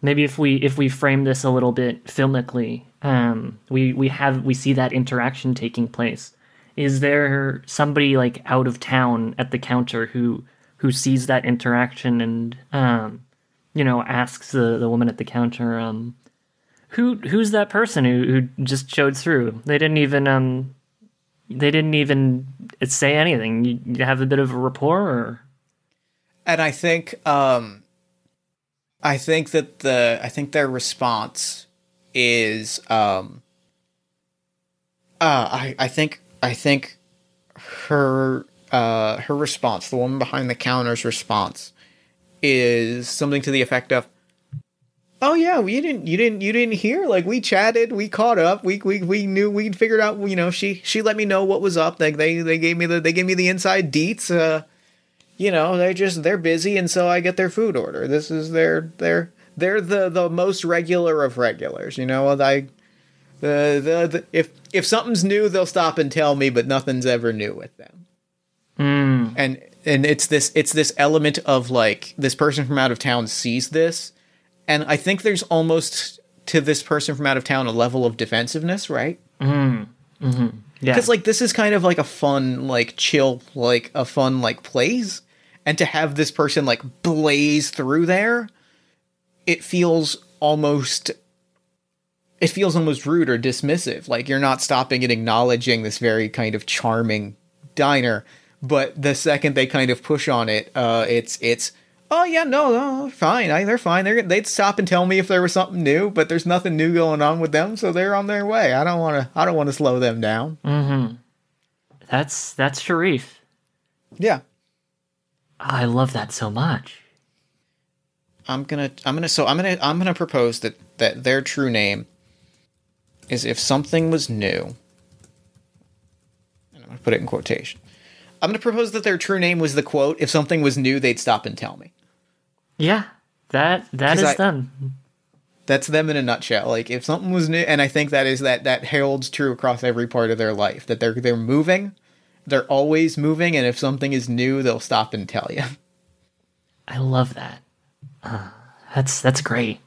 maybe if we if we frame this a little bit filmically, um we we have we see that interaction taking place. Is there somebody like out of town at the counter who who sees that interaction and um you know asks the the woman at the counter um who who's that person who, who just showed through? They didn't even um they didn't even say anything. You, you have a bit of a rapport or? And I think um I think that the I think their response is um uh I I think I think her uh her response the woman behind the counter's response is something to the effect of Oh yeah, we didn't you didn't you didn't hear. Like we chatted, we caught up, we we we knew we figured out, you know, she she let me know what was up. Like they they gave me the they gave me the inside deets uh you know they're just they're busy and so i get their food order. This is their their they're the the most regular of regulars you know i the, the, the if if something's new they'll stop and tell me but nothing's ever new with them. Hmm. And and it's this it's this element of like this person from out of town sees this and i think there's almost to this person from out of town a level of defensiveness right? Hmm. Mm-hmm. Yeah. Because like this is kind of like a fun like chill like a fun like plays and to have this person like blaze through there it feels almost it feels almost rude or dismissive. Like you're not stopping and acknowledging this very kind of charming diner but the second they kind of push on it uh it's it's oh yeah no no fine I, they're fine they're they'd stop and tell me if there was something new but there's nothing new going on with them so they're on their way. I don't want to i don't want to slow them down. That's that's sharif. Yeah. I love that so much. I'm gonna I'm gonna so I'm gonna I'm gonna propose that that their true name is if something was new. And I'm gonna put it in quotation. I'm gonna propose that their true name was the quote, if something was new, they'd stop and tell me. yeah that that is I- them That's them in a nutshell. Like if something was new and I think that is that that heralds true across every part of their life. That they're they're moving, they're always moving, and if something is new, they'll stop and tell you. i love that Uh, that's that's great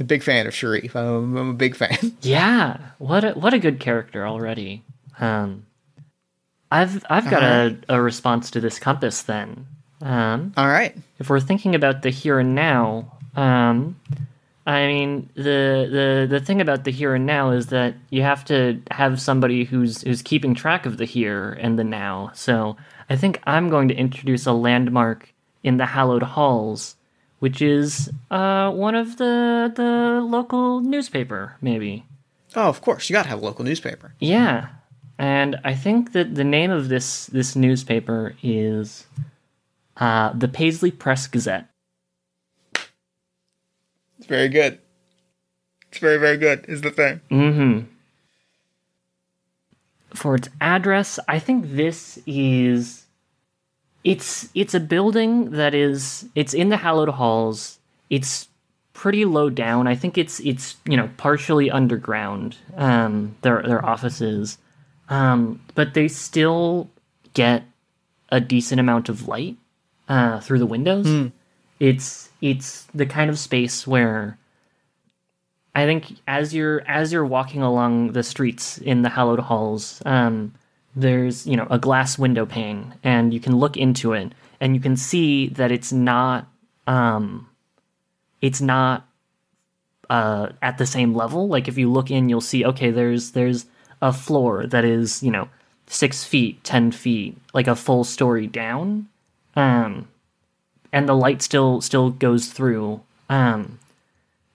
a big fan of Sharif. I'm, I'm a big fan. Yeah, what a what a good character already. Um, I've I've got a, a response to this compass then. Um, All right. if we're thinking about the here and now, um, I mean the the the thing about the here and now is that you have to have somebody who's who's keeping track of the here and the now. So I think I'm going to introduce a landmark in the hallowed halls, which is uh, one of the the local newspaper, maybe. Oh, of course. You gotta have a local newspaper. Yeah, and I think that the name of this this newspaper is uh, the Paisley Press Gazette. It's very good. It's very, very good, is the thing. Mm-hmm. For its address, I think this is it's it's a building that is it's in the hallowed halls. It's pretty low down. I think it's it's you know partially underground. Um, their their offices, um, but they still get a decent amount of light uh, through the windows. It's it's the kind of space where I think as you're as you're walking along the streets in the hallowed halls, um, there's you know a glass window pane, and you can look into it, and you can see that it's not um, it's not uh, at the same level. Like if you look in, you'll see okay, there's there's a floor that is you know six feet, ten feet, like a full story down, um, and the light still still goes through. Um,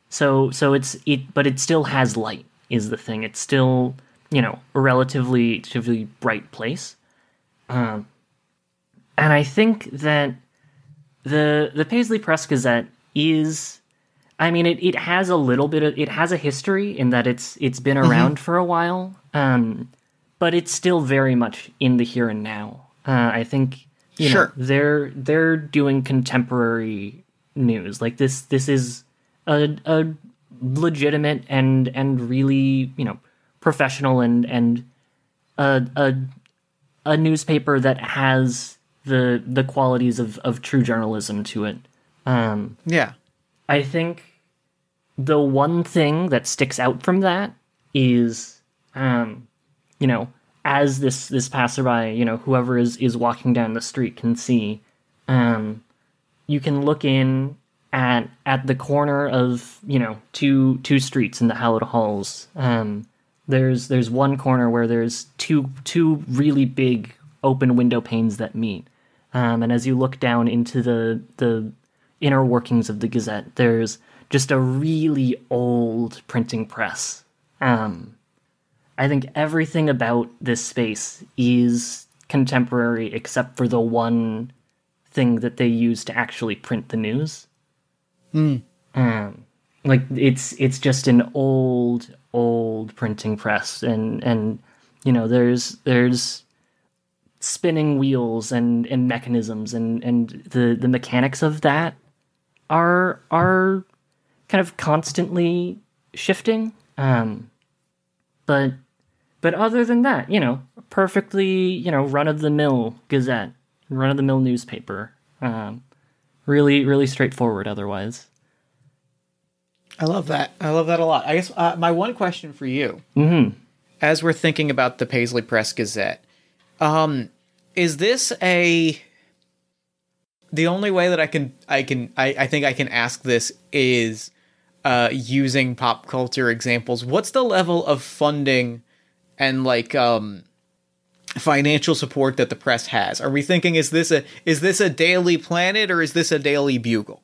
so so it's it, but it still has light. Is the thing? It's still you know a relatively relatively bright place. Um, and I think that the the Paisley Press Gazette is, I mean, it, it has a little bit of it has a history in that it's it's been around for a while. Um, but it's still very much in the here and now. Uh, I think you Sure. know they're they're doing contemporary news. Like this this is a a legitimate and and really you know professional and and a a a newspaper that has the the qualities of of true journalism to it. Um, Yeah. I think the one thing that sticks out from that is, um, you know, as this this passerby, you know, whoever is is walking down the street can see, um, you can look in at at the corner of you know two two streets in the Hallowed Halls. Um, there's there's one corner where there's two two really big open window panes that meet, um, and as you look down into the the inner workings of the Gazette, there's just a really old printing press. Um, I think everything about this space is contemporary except for the one thing that they use to actually print the news. Um, like it's it's just an old old printing press, and and you know there's there's spinning wheels and and mechanisms and and the the mechanics of that are are kind of constantly shifting. Um but but other than that you know perfectly you know run of the mill gazette run of the mill newspaper um really really straightforward otherwise I love that. I love that a lot. I guess uh, my one question for you, mhm as we're thinking about the Paisley Press Gazette, um, is this a the only way that I can I can I, I think I can ask this is uh, using pop culture examples. What's the level of funding and like um, financial support that the press has? Are we thinking is this a is this a Daily Planet or is this a Daily Bugle?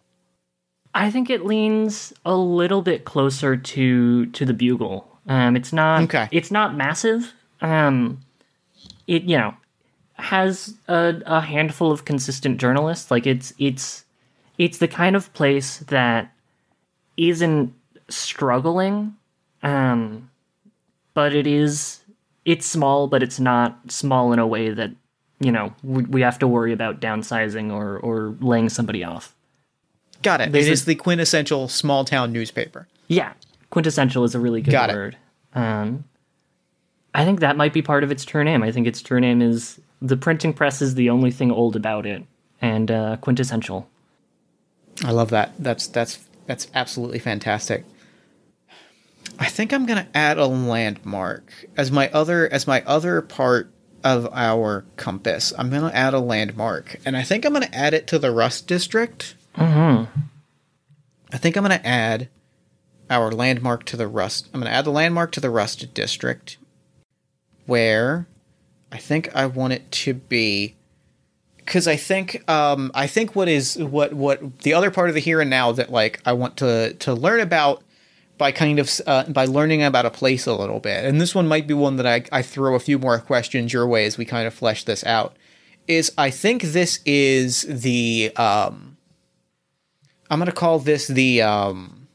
I think it leans a little bit closer to to the bugle. Um, it's not Okay. it's not massive. Um, it you know has a, a handful of consistent journalists. Like it's it's it's the kind of place that isn't struggling, um, but it is it's small, but it's not small in a way that you know we, we have to worry about downsizing or or laying somebody off. Got it. There's it a- is the quintessential small town newspaper. Yeah, quintessential is a really good Got it. word. Um, I think that might be part of its true name. I think its true name is the printing press is the only thing old about it, and uh, quintessential. I love that. That's that's that's absolutely fantastic. I think I'm gonna add a landmark as my other as my other part of our compass. I'm gonna add a landmark, and I think I'm gonna add it to the Rust District. Mm-hmm. I think I'm gonna add our landmark to the Rust. I'm gonna add the landmark to the Rust District, where I think I want it to be because I think um, I think what is what what the other part of the here and now that like I want to to learn about by kind of uh, by learning about a place a little bit, and this one might be one that I I throw a few more questions your way as we kind of flesh this out. Is I think this is the um, I'm gonna call this the um,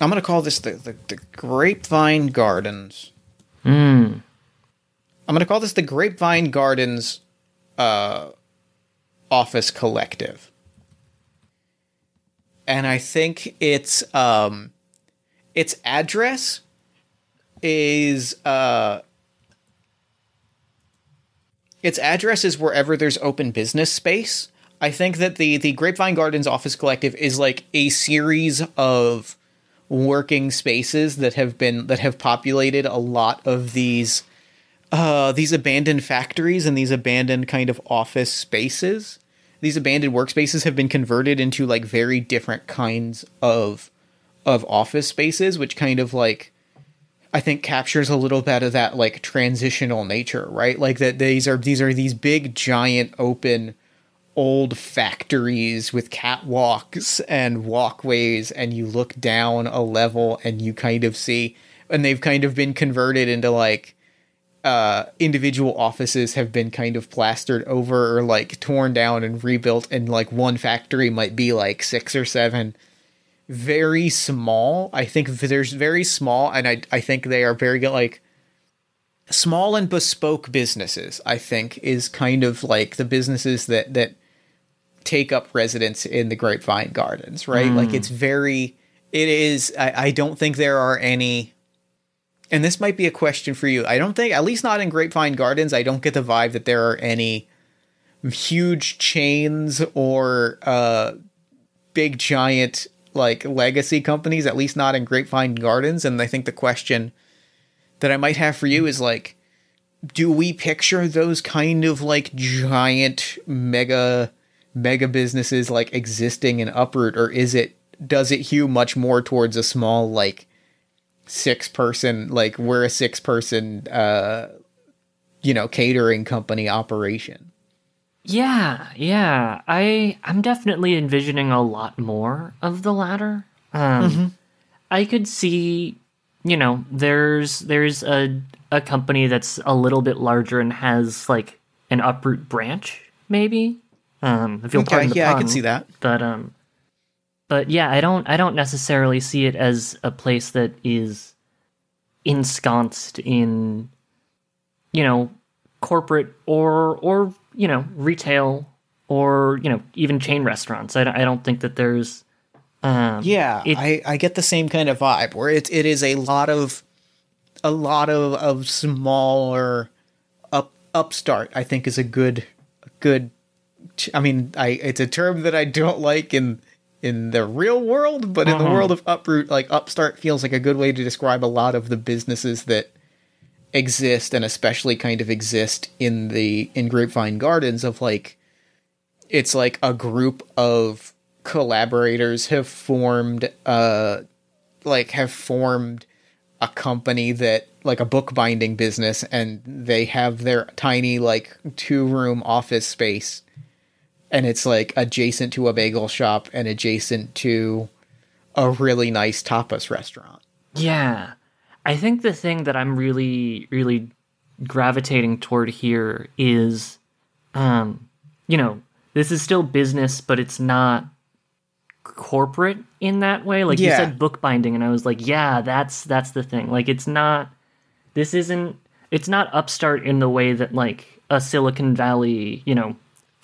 I'm gonna call this the the, the Grapevine Gardens. I'm gonna call this the Grapevine Gardens uh, office collective. And I think its um its address is uh its address is wherever there's open business space. I think that the the Grapevine Gardens office collective is like a series of working spaces that have been that have populated a lot of these uh, these abandoned factories and these abandoned kind of office spaces. These abandoned workspaces have been converted into like very different kinds of of office spaces, which kind of like I think captures a little bit of that like transitional nature, right? Like that these are these are these big giant open old factories with catwalks and walkways and you look down a level and you kind of see and they've kind of been converted into like uh, individual offices have been kind of plastered over or like torn down and rebuilt, and like one factory might be like six or seven. Very small. I think there's very small, and I I think they are very good. Like small and bespoke businesses, I think, is kind of like the businesses that that take up residence in the Grapevine Gardens, right? Like it's very it is I, I don't think there are any and this might be a question for you. I don't think at least not in Grapevine Gardens, I don't get the vibe that there are any huge chains or uh big giant like legacy companies, at least not in Grapevine Gardens. And I think the question that I might have for you is like, do we picture those kind of like giant mega mega businesses like existing in Uproot, or is it does it hew much more towards a small like six person like we're a six person uh you know catering company operation? Yeah, yeah. I I'm definitely envisioning a lot more of the latter. Um I could see, you know, there's there's a a company that's a little bit larger and has like an uproot branch, maybe. Um if you'll Okay, pardon the yeah, I can see that. But um but yeah, I don't I don't necessarily see it as a place that is ensconced in you know corporate or or you know retail or you know even chain restaurants. I don't, I don't think that there's um Yeah, It- I, I get the same kind of vibe where it it is a lot of a lot of, of smaller up upstart. I think is a good a good. I mean, I it's a term that I don't like in in the real world, but in the world of uproot, like upstart feels like a good way to describe a lot of the businesses that exist and especially kind of exist in the in Grapevine Gardens of like it's like a group of collaborators have formed uh like have formed a company that like a bookbinding business and they have their tiny like two room office space and it's like adjacent to a bagel shop and adjacent to a really nice tapas restaurant. Yeah. I think the thing that I'm really, really gravitating toward here is, um, you know, this is still business, but it's not corporate in that way. Like you Yeah. said, bookbinding, and I was like, yeah, that's that's the thing. Like it's not. This isn't. It's not upstart in the way that like a Silicon Valley, you know,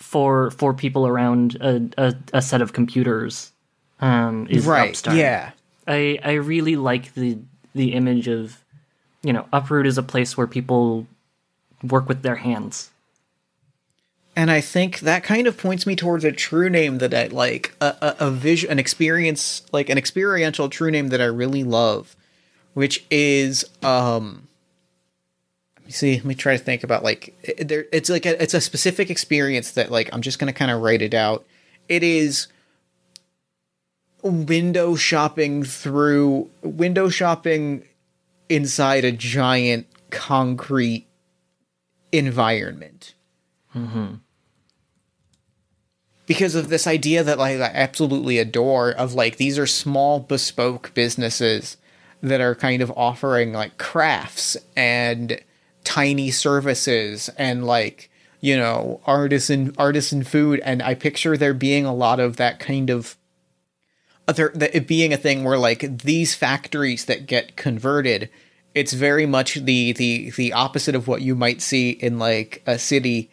for for people around a a, a set of computers, um, is upstart. Yeah. I I really like the the image of you know Uproot is a place where people work with their hands. And I think that kind of points me towards a true name that I like, a, a, a vision, an experience, like an experiential true name that I really love, which is, um, let me see, let me try to think about like, it- there, it's like a, it's a specific experience that like, I'm just going to kind of write it out. It is window shopping through, window shopping inside a giant concrete environment mm-hmm. because of this idea that like I absolutely adore of like these are small bespoke businesses that are kind of offering like crafts and tiny services and like you know artisan artisan food. And I picture there being a lot of that kind of other it being a thing where like these factories that get converted it's very much the the the opposite of what you might see in like a city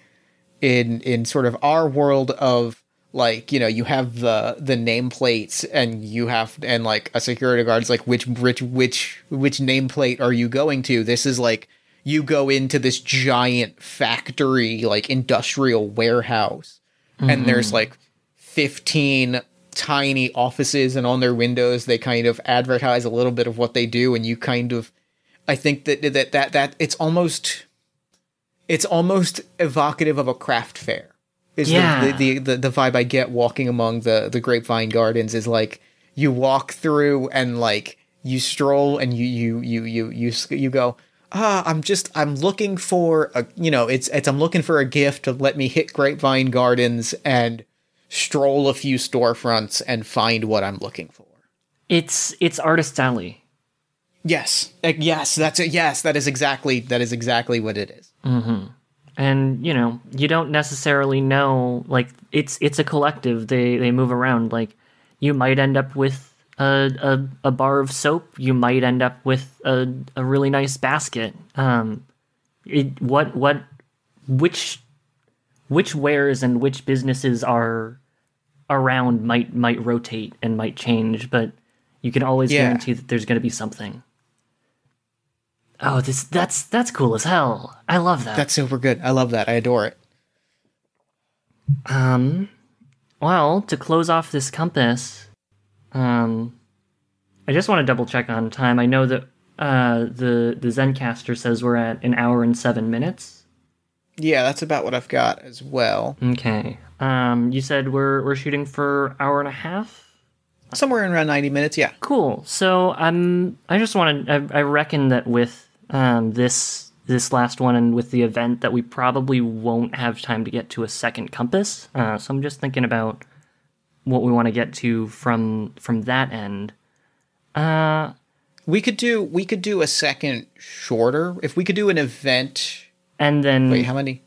in in sort of our world of like you know you have the the nameplates and you have and like a security guard's like which which which which nameplate are you going to? This is like you go into this giant factory like industrial warehouse and there's mm-hmm. like 15 tiny offices and on their windows they kind of advertise a little bit of what they do and you kind of i think that that that, that it's almost it's almost evocative of a craft fair. Is Yeah. the, the, the the vibe I get walking among the the grapevine gardens is like you walk through and like you stroll and you you you you you you go ah I'm just I'm looking for a you know it's it's I'm looking for a gift to let me hit grapevine gardens and stroll a few storefronts and find what I'm looking for. It's it's artist alley. Yes, Eh, yes, that's it. Yes, that is exactly that is exactly what it is. and you know you don't necessarily know like it's it's a collective they they move around like you might end up with a a, a bar of soap you might end up with a, a really nice basket um it, what what which which wares and which businesses are around might might rotate and might change, but you can always Yeah. guarantee that there's going to be something. Oh, this that's that's cool as hell. I love that. That's super good. I love that. I adore it. Um, well, to close off this compass, um, I just want to double check on time. I know that uh, the the Zencastr says we're at an hour and seven minutes. Yeah, that's about what I've got as well. Okay. Um, you said we're we're shooting for hour and a half. Somewhere in around 90 minutes, yeah. Cool. So I'm. I just want to. I, I reckon that with um, this this last one and with the event that we probably won't have time to get to a second compass. Uh, so I'm just thinking about what we want to get to from from that end. Uh, We could do we could do a second shorter if we could do an event. and then Wait, how many?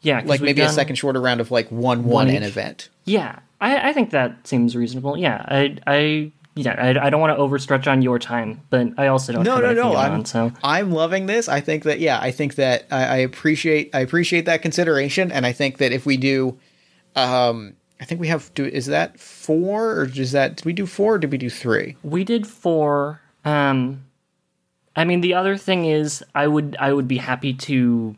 Yeah, Like maybe a second shorter round of like one One one an event. Yeah, I, I think that seems reasonable. Yeah, I I yeah I, I don't want to overstretch on your time, but I also don't No, no, no. I'm on, so I'm loving this. I think that yeah, I think that I, I appreciate I appreciate that consideration, and I think that if we do, um, I think we have do is that four or is that did we do four or did we do three? we did four. Um, I mean, the other thing is, I would I would be happy to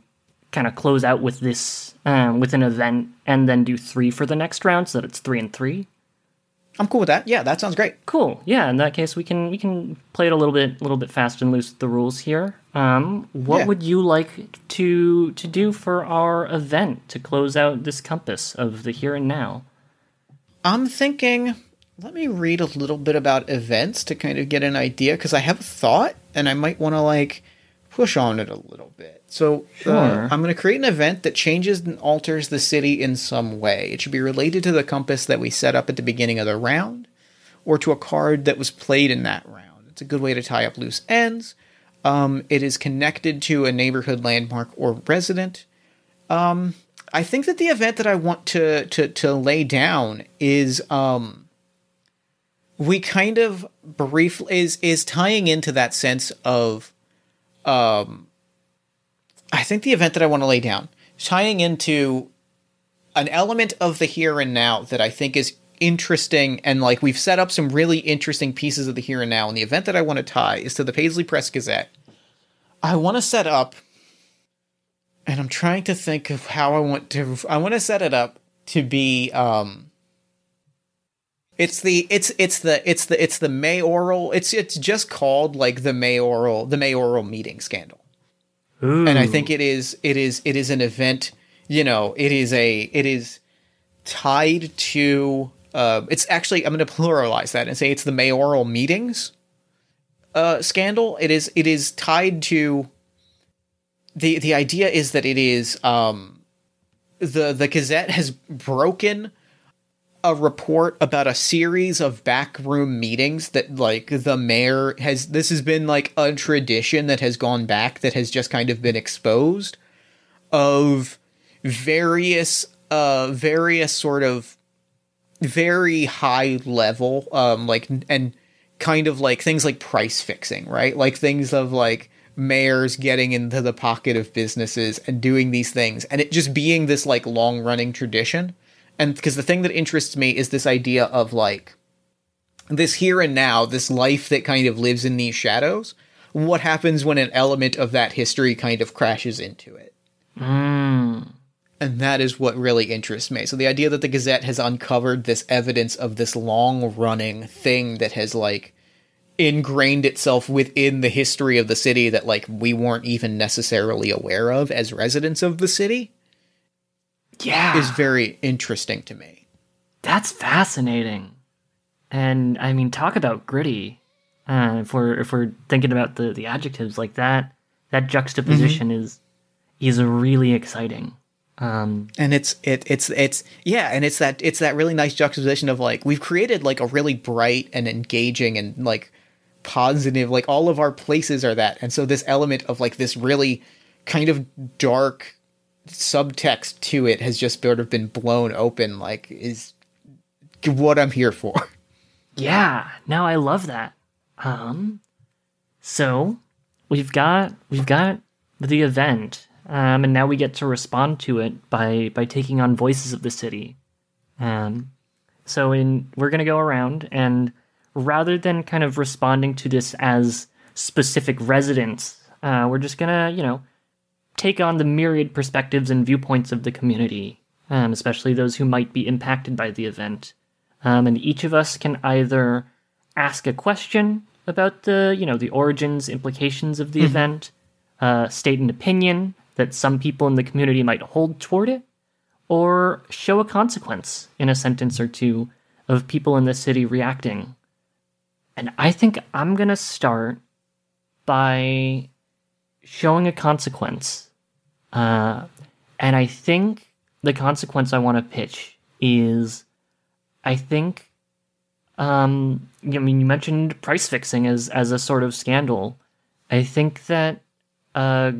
kind of close out with this um, with an event and then do three for the next round, so that it's three and three. I'm cool with that. Yeah, that sounds great. Cool. Yeah. In that case, we can we can play it a little bit a little bit fast and loose with the rules here. Um, what Yeah. would you like to to do for our event to close out this compass of the here and now? I'm thinking. Let me read a little bit about events to kind of get an idea because I have a thought and I might want to like push on it a little bit. So uh, I'm going to create an event that changes and alters the city in some way. It should be related to the compass that we set up at the beginning of the round or to a card that was played in that round. It's a good way to tie up loose ends. Um, it is connected to a neighborhood landmark or resident. Um, I think that the event that I want to to to lay down is um we kind of briefly is is tying into that sense of um I think the event that I want to lay down tying into an element of the here and now that I think is interesting and like we've set up some really interesting pieces of the here and now and the event that I want to tie is to the Paisley Press Gazette. I want to set up and I'm trying to think of how I want to I want to set it up to be um it's the it's it's the it's the it's the mayoral it's it's just called like the mayoral the mayoral meeting scandal Ooh. and I think it is it is it is an event. You know, it is a it is tied to. Uh, it's actually I'm going to pluralize that and say it's the mayoral meetings uh, scandal. It is it is tied to. the The idea is that it is um, the the Gazette has broken a report about a series of backroom meetings that like the mayor has this has been like a tradition that has gone back that has just kind of been exposed of various uh various sort of very high level um like and kind of like things like price fixing right? Like things of like mayors getting into the pocket of businesses and doing these things and it just being this like long running tradition. And because the thing that interests me is this idea of like this here and now this life that kind of lives in these shadows what happens when an element of that history kind of crashes into it and that is what really interests me. So the idea that the Gazette has uncovered this evidence of this long running thing that has like ingrained itself within the history of the city that like we weren't even necessarily aware of as residents of the city yeah, is very interesting to me. That's fascinating. And I mean, talk about gritty. Uh, if we're if we're thinking about the the adjectives like that, that juxtaposition is is really exciting. Um, and it's it it's it's yeah and it's that it's that really nice juxtaposition of like we've created like a really bright and engaging and like positive like all of our places are that. And so this element of like this really kind of dark subtext to it has just sort of been blown open like is what i'm here for. Yeah, no, I love that. Um, so we've got we've got the event, um, and now we get to respond to it by by taking on voices of the city. Um, so in we're gonna go around and rather than kind of responding to this as specific residents, uh, we're just gonna you know take on the myriad perspectives and viewpoints of the community, um, especially those who might be impacted by the event. Um, and each of us can either ask a question about the you know the origins implications of the event uh, state an opinion that some people in the community might hold toward it or show a consequence in a sentence or two of people in the city reacting and i think i'm going to start by showing a consequence uh, and i think the consequence i want to pitch is i think um, I mean, you mentioned price fixing as as a sort of scandal. I think that uh,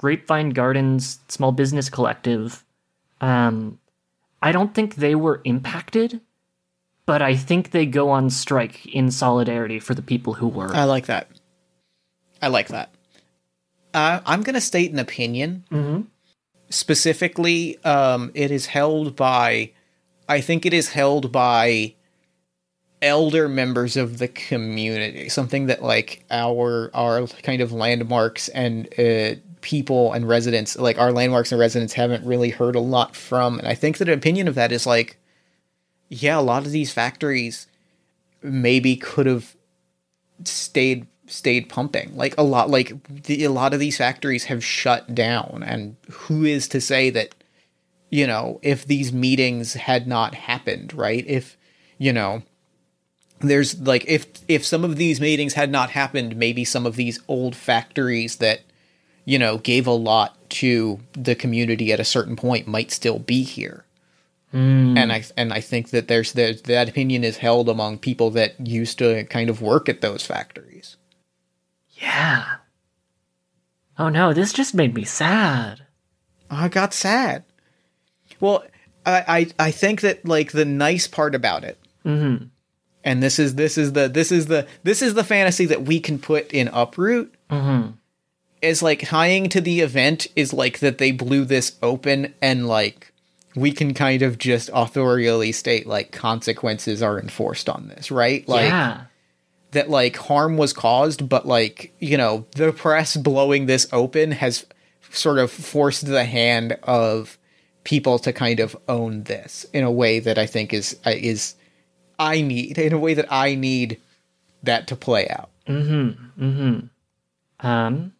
Grapevine Gardens Small Business Collective, um, I don't think they were impacted, but I think they go on strike in solidarity for the people who were. I like that. I like that. Uh, I'm going to state an opinion. Mm-hmm. Specifically, um, it is held by, I think it is held by elder members of the community. Something that like our our kind of landmarks and uh, people and residents, like our landmarks and residents, haven't really heard a lot from. And I think that an opinion of that is like, yeah, a lot of these factories maybe could have stayed stayed pumping like a lot like the, a lot of these factories have shut down and who is to say that you know if these meetings had not happened right if you know there's like if if some of these meetings had not happened maybe some of these old factories that you know gave a lot to the community at a certain point might still be here and I and I think that there's, there's that opinion is held among people that used to kind of work at those factories. yeah. Oh no, this just made me sad. I got sad. Well, I I, I think that like the nice part about it, Mm-hmm. and this is this is the this is the this is the fantasy that we can put in Uproot. Mm-hmm. Is like tying to the event is like that they blew this open and like we can kind of just authorially state like consequences are enforced on this, right? Like yeah. that like harm was caused, but like, you know, the press blowing this open has sort of forced the hand of people to kind of own this in a way that I think is uh, is I need in a way that I need that to play out. Um,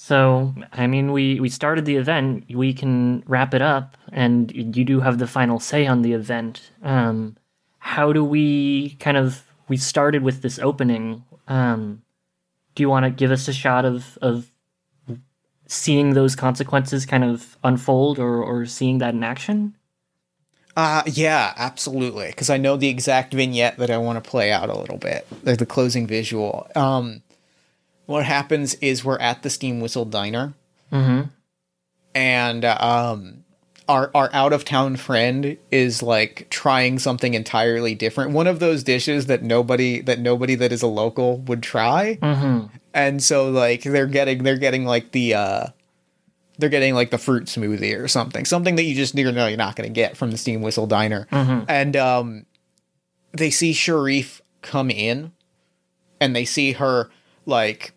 so I mean, we we started the event. We can wrap it up, and you do have the final say on the event. Um, how do we kind of? We started with this opening. Um, do you want to give us a shot of of seeing those consequences kind of unfold, or or seeing that in action? Uh yeah, absolutely. Because I know the exact vignette that I want to play out a little bit, like the closing visual. Um, what happens is we're at the Steam Whistle Diner, Mm-hmm. and um, our our out of town friend is like trying something entirely different. One of those dishes that nobody that nobody that is a local would try. Mm-hmm. And so like they're getting they're getting like the uh they're getting like the fruit smoothie or something. Something that you just you know you're not going to get from the Steam Whistle Diner. And um they see Sharif come in and they see her like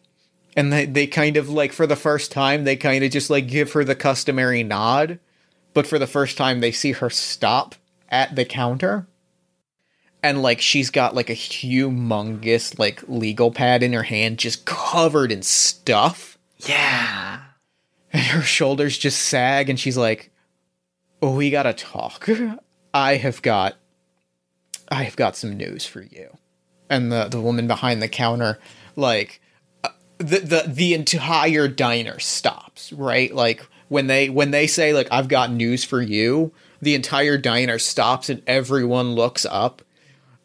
and they, they kind of like for the first time they kind of just like give her the customary nod. But for the first time they see her stop at the counter. And like she's got like a humongous like legal pad in her hand just covered in stuff. Yeah. and her shoulders just sag and she's like oh we gotta talk. I have got i have got some news for you. And the the woman behind the counter like the the the entire diner stops right? Like when they when they say like i've got news for you the entire diner stops and everyone looks up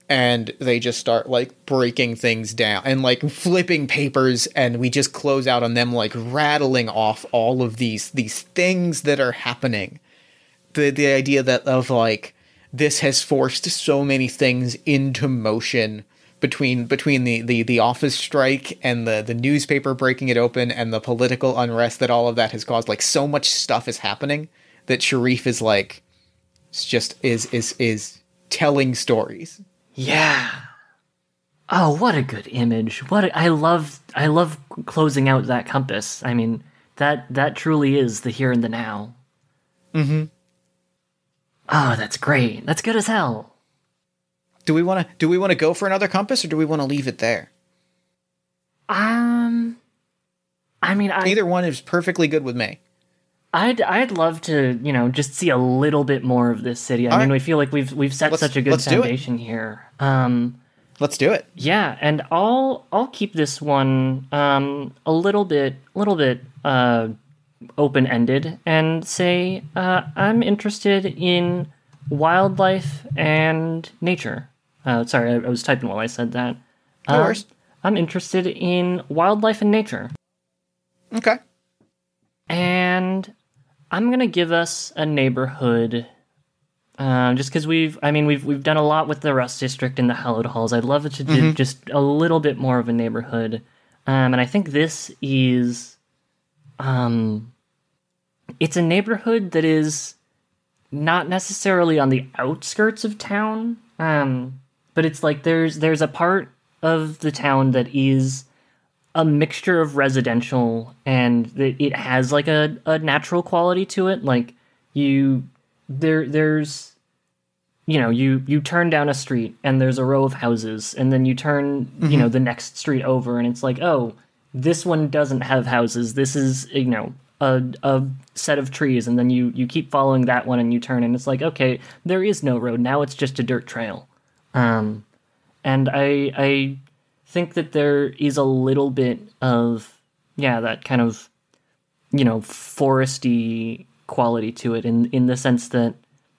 and they just start like breaking things down and like flipping papers and we just close out on them like rattling off all of these these things that are happening. The the idea that of like this has forced so many things into motion between between the, the, the office strike and the, the newspaper breaking it open and the political unrest that all of that has caused. Like so much stuff is happening that Sharif is like it's just is is is telling stories. Yeah. Oh, what a good image! What a, I love. I love closing out that compass. I mean, that that truly is the here and the now. Mm-hmm. Oh, that's great. That's good as hell. Do we want to do we want to go for another compass or do we want to leave it there? Um, I mean, I, Either one is perfectly good with me. I'd I'd love to, you know, just see a little bit more of this city. I All mean, right. we feel like we've we've set Let's- such a good let's do it. foundation here. Um, Let's do it. yeah, and I'll I'll keep this one um a little bit little bit uh open ended and say uh, I'm interested in wildlife and nature. Uh, sorry, I, I was typing while I said that. No Uh, worries. I'm interested in wildlife and nature. Okay. and I'm gonna give us a neighborhood. Um, just because we've, I mean, we've we've done a lot with the Rust District and the Hallowed Halls. I'd love it to do just a little bit more of a neighborhood, um, and I think this is, um, it's a neighborhood that is not necessarily on the outskirts of town, um, but it's like there's there's a part of the town that is a mixture of residential and it, it has like a, a natural quality to it. Like you there there's you know you you turn down a street and there's a row of houses and then you turn you mm-hmm. know the next street over and it's like oh this one doesn't have houses. This is you know a, a set of trees and then you you keep following that one and you turn and it's like okay there is no road. Now it's just a dirt trail um and i i think that there is a little bit of yeah that kind of you know foresty quality to it in in the sense that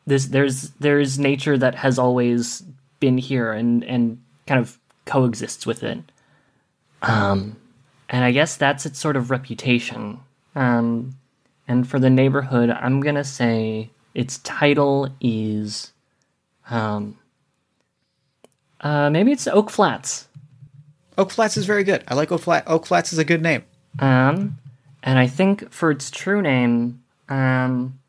this there's there's nature that has always been here and and kind of coexists with it. Um and i guess that's its sort of reputation. Um and for the neighborhood i'm gonna say its title is um uh maybe it's oak flats Oak Flats is very good. I like Oak Flat. Oak Flats is a good name. Um, and I think for its true name, um,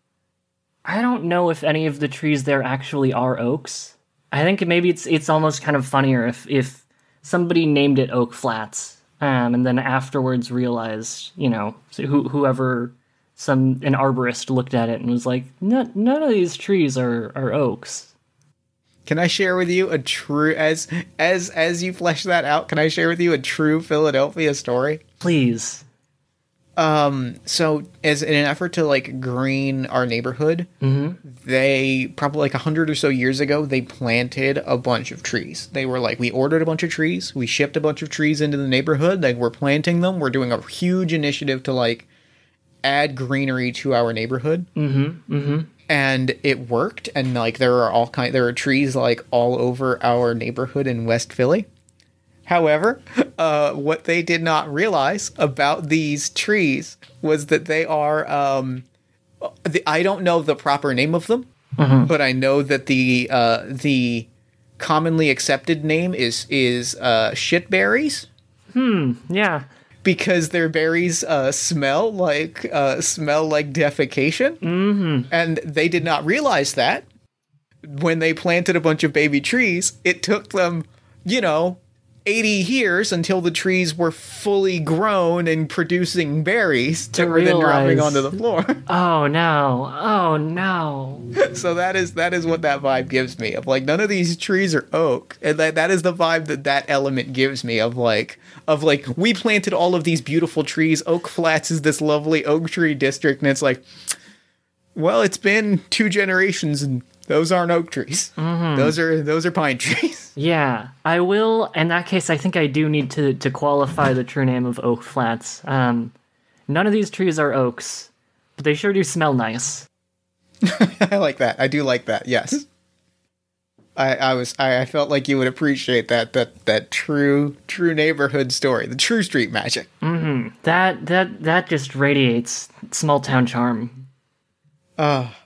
I don't know if any of the trees there actually are oaks. I think maybe it's it's almost kind of funnier if if somebody named it Oak Flats, um, and then afterwards realized, you know, so who, whoever some an arborist looked at it and was like, none none of these trees are are oaks. Can I share with you a true as as as you flesh that out? Can I share with you a true Philadelphia story? Please. Um, so as in an effort to like green our neighborhood, they probably like a hundred or so years ago they planted a bunch of trees. They were like, we ordered a bunch of trees, we shipped a bunch of trees into the neighborhood. Like we're planting them. We're doing a huge initiative to like add greenery to our neighborhood. Mm-hmm. Mm-hmm. And it worked. And like there are all kind, there are trees like all over our neighborhood in West Philly. However, uh, what they did not realize about these trees was that they are. Um, the, I don't know the proper name of them, but I know that the uh, the commonly accepted name is is uh, shitberries hmm Yeah. Because their berries uh, smell like uh, smell like defecation, mm-hmm. and they did not realize that when they planted a bunch of baby trees. It took them, you know, eighty years until the trees were fully grown and producing berries that were then dropping onto the floor. Oh no. Oh no. so that is that is what that vibe gives me of like none of these trees are oak and that that is the vibe that that element gives me of like of like we planted all of these beautiful trees oak flats is this lovely oak tree district and it's like well it's been two generations and those aren't oak trees mm-hmm. those are those are pine trees Yeah, I will. In that case, I think I do need to to qualify the true name of Oak Flats. Um, none of these trees are oaks, but they sure do smell nice. i like that i do like that yes I, I was I, I felt like you would appreciate that that that true true neighborhood story the true street magic mm-hmm. That that that just radiates small town charm. Ah.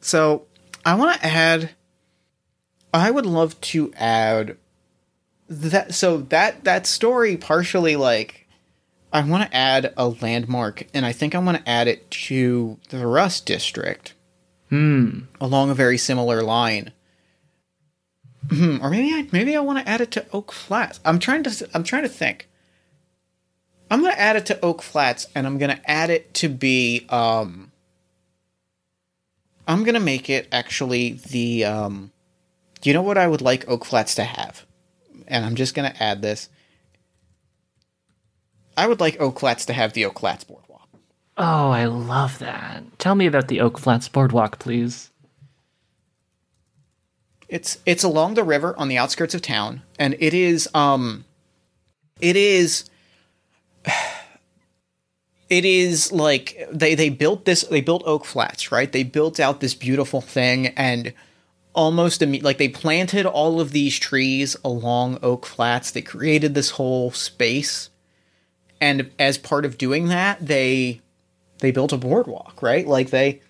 So I want to add. I would love to add that so that that story partially like I want to add a landmark, and I think I want to add it to the Rust District. Hmm. Along a very similar line. Hmm. Or maybe I maybe I want to add it to Oak Flats. I'm trying to I'm trying to think. I'm gonna add it to Oak Flats, and I'm gonna add it to be um. I'm gonna make it actually the um. You know what I would like Oak Flats to have? And I'm just gonna add this. I would like Oak Flats to have the Oak Flats boardwalk. Oh, I love that. Tell me about the Oak Flats Boardwalk, please. It's it's along the river on the outskirts of town, and it is um, it is. It is like they they built this. They built Oak Flats, right? They built out this beautiful thing, and almost imme- like they planted all of these trees along Oak Flats. They created this whole space, and as part of doing that, they they built a boardwalk, right? Like they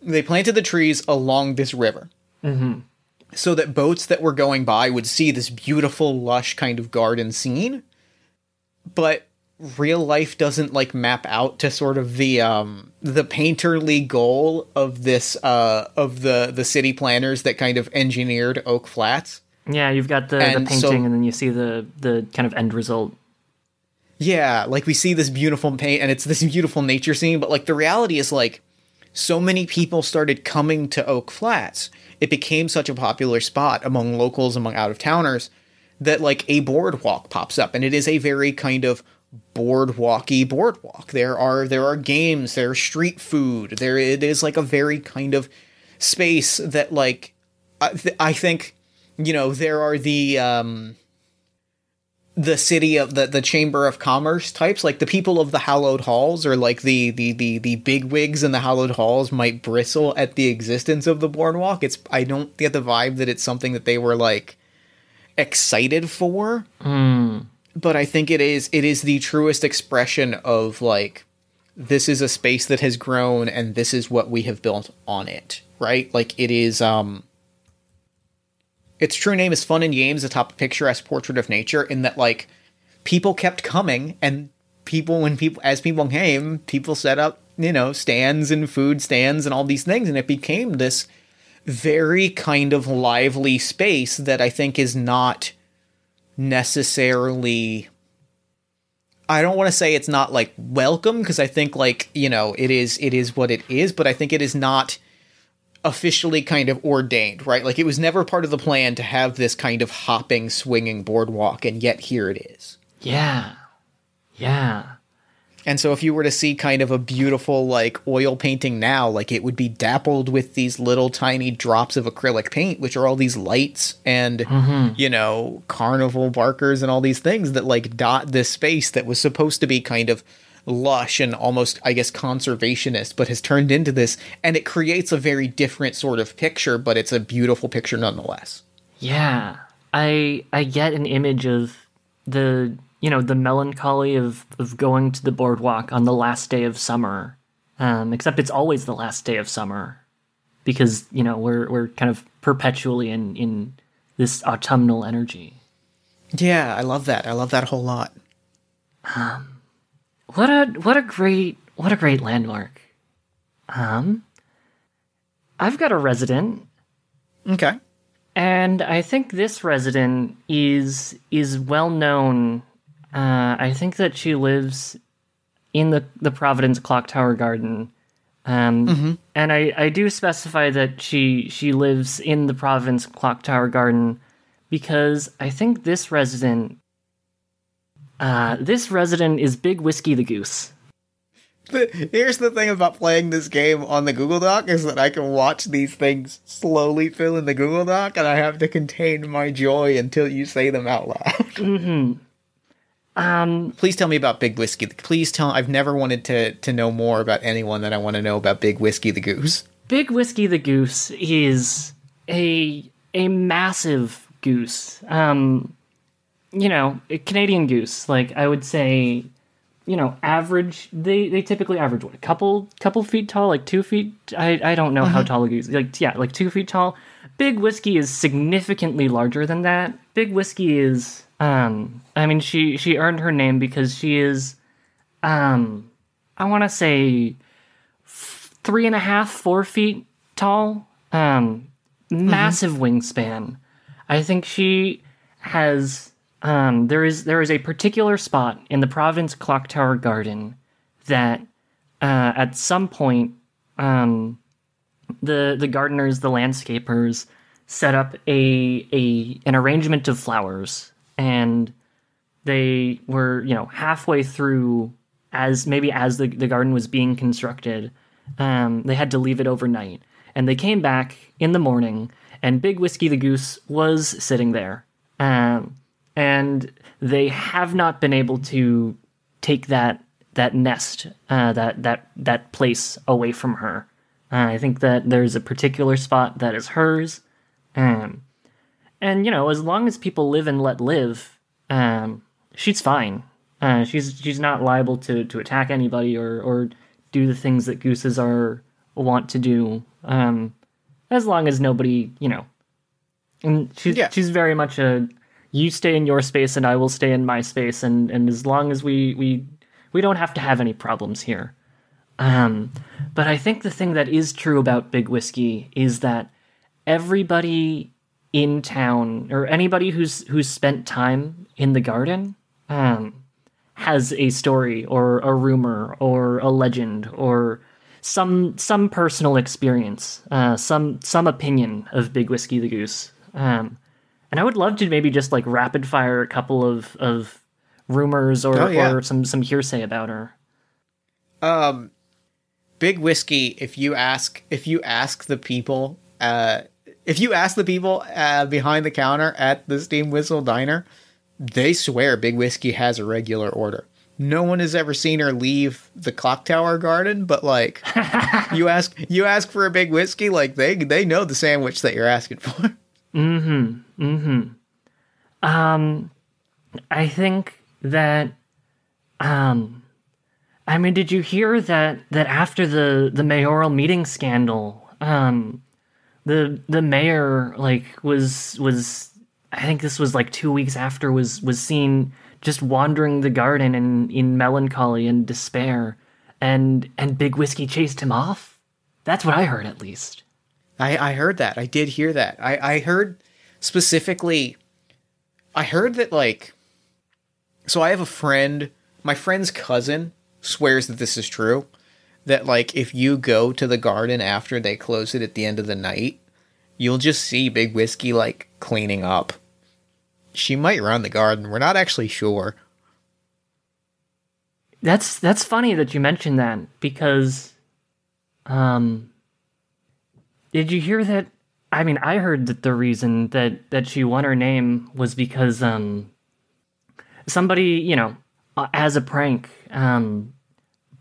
they planted the trees along this river mm-hmm. so that boats that were going by would see this beautiful, lush kind of garden scene. But real life doesn't like map out to sort of the um the painterly goal of this uh of the the city planners that kind of engineered Oak Flats. Yeah, you've got the, the painting, so- and then you see the the kind of end result. Yeah, like we see this beautiful paint and it's this beautiful nature scene, but like the reality is like so many people started coming to Oak Flats. It became such a popular spot among locals, among out of towners, that like a boardwalk pops up, and it is a very kind of boardwalky boardwalk. There are there are games, there are street food. There it is like a very kind of space that like I, th- I think you know there are the um the city of the the chamber of commerce types like the people of the hallowed halls or like the the the the big wigs in the hallowed halls might bristle at the existence of the boardwalk it's i don't get the vibe that it's something that they were like excited for but i think it is it is the truest expression of like this is a space that has grown and this is what we have built on it right? Like it is um its true name is Fun and Games atop a picturesque portrait of nature, in that like people kept coming and people when people as people came, people set up, you know, stands and food stands and all these things, and it became this very kind of lively space that I think is not necessarily I don't want to say it's not like welcome because I think like, you know, it is it is what it is, but I think it is not officially kind of ordained, right? Like it was never part of the plan to have this kind of hopping, swinging boardwalk, and yet here it is. Yeah, yeah. And so if you were to see kind of a beautiful like oil painting now, like it would be dappled with these little tiny drops of acrylic paint, which are all these lights and mm-hmm. you know, carnival barkers and all these things that like dot this space that was supposed to be kind of lush and almost I guess conservationist, but has turned into this. And it creates a very different sort of picture, but it's a beautiful picture nonetheless. Yeah, I I get an image of the you know the melancholy of of going to the boardwalk on the last day of summer, um, except it's always the last day of summer because you know we're we're kind of perpetually in in this autumnal energy. Yeah, I love that. I love that a whole lot. Um, What a what a great what a great landmark. Um, I've got a resident Okay. And I think this resident is is well known. Uh, I think that she lives in the the Providence Clock Tower Garden, um, and I I do specify that she she lives in the Providence Clock Tower Garden because I think this resident. Uh, this resident is Big Whiskey the Goose. The- Here's the thing about playing this game on the Google Doc is that I can watch these things slowly fill in the Google Doc, and I have to contain my joy until you say them out loud. Um, Please tell me about Big Whiskey. Please tell. I've never wanted to to know more about anyone that I want to know about Big Whiskey the Goose. Big Whiskey the Goose is a a massive goose. Um, you know, a Canadian goose. Like I would say, you know, average. They they typically average what a couple couple feet tall, like two feet. I I don't know how tall a goose. Like yeah, like two feet tall. Big whiskey is significantly larger than that. Big whiskey is. Um, I mean, she she earned her name because she is. Um, I want to say f- three and a half, four feet tall. Um, massive wingspan. I think she has um, there is there is a particular spot in the Providence Clock Tower Garden that uh, at some point um, the the gardeners, the landscapers, set up a a an arrangement of flowers, and they were you know halfway through as maybe as the, the garden was being constructed um, they had to leave it overnight. And they came back in the morning and big whiskey the goose was sitting there. Um, and they have not been able to take that that nest uh, that that that place away from her. Uh, i think that there's a particular spot that is hers. Um, and you know as long as people live and let live um, she's fine uh, she's she's not liable to, to attack anybody or, or do the things that gooses are want to do. Um, as long as nobody, you know, and she's Yeah. she's very much a you stay in your space and I will stay in my space, and and as long as we we we don't have to have any problems here. Um, but I think the thing that is true about Big Whiskey is that everybody in town or anybody who's who's spent time in the garden um, has a story or a rumor or a legend or some some personal experience, uh, some some opinion of Big Whiskey the Goose. Um, and I would love to maybe just like rapid fire a couple of of rumors or, Oh, yeah. or some some hearsay about her. Um, Big Whiskey. If you ask, if you ask the people, uh, if you ask the people uh, behind the counter at the Steam Whistle Diner, they swear Big Whiskey has a regular order. No one has ever seen her leave the clock tower garden, but like you ask, you ask for a big whiskey, like they they know the sandwich that you're asking for. Mm-hmm. Mm-hmm. Um, I think that, um, I mean, did you hear that that after the the mayoral meeting scandal, um, the the mayor like was was I think this was like two weeks after was was seen just wandering the garden in in melancholy and despair, and and Big Whiskey chased him off. That's what I heard, at least. I, I heard that. I did hear that. I, I heard specifically, I heard that, like, so I have a friend, my friend's cousin swears that this is true. That, like, if you go to the garden after they close it at the end of the night, you'll just see Big Whiskey, like, cleaning up. She might run the garden. We're not actually sure. That's that's funny that you mentioned that because um did you hear that I mean I heard that the reason that that she won her name was because um somebody, you know, uh, as a prank um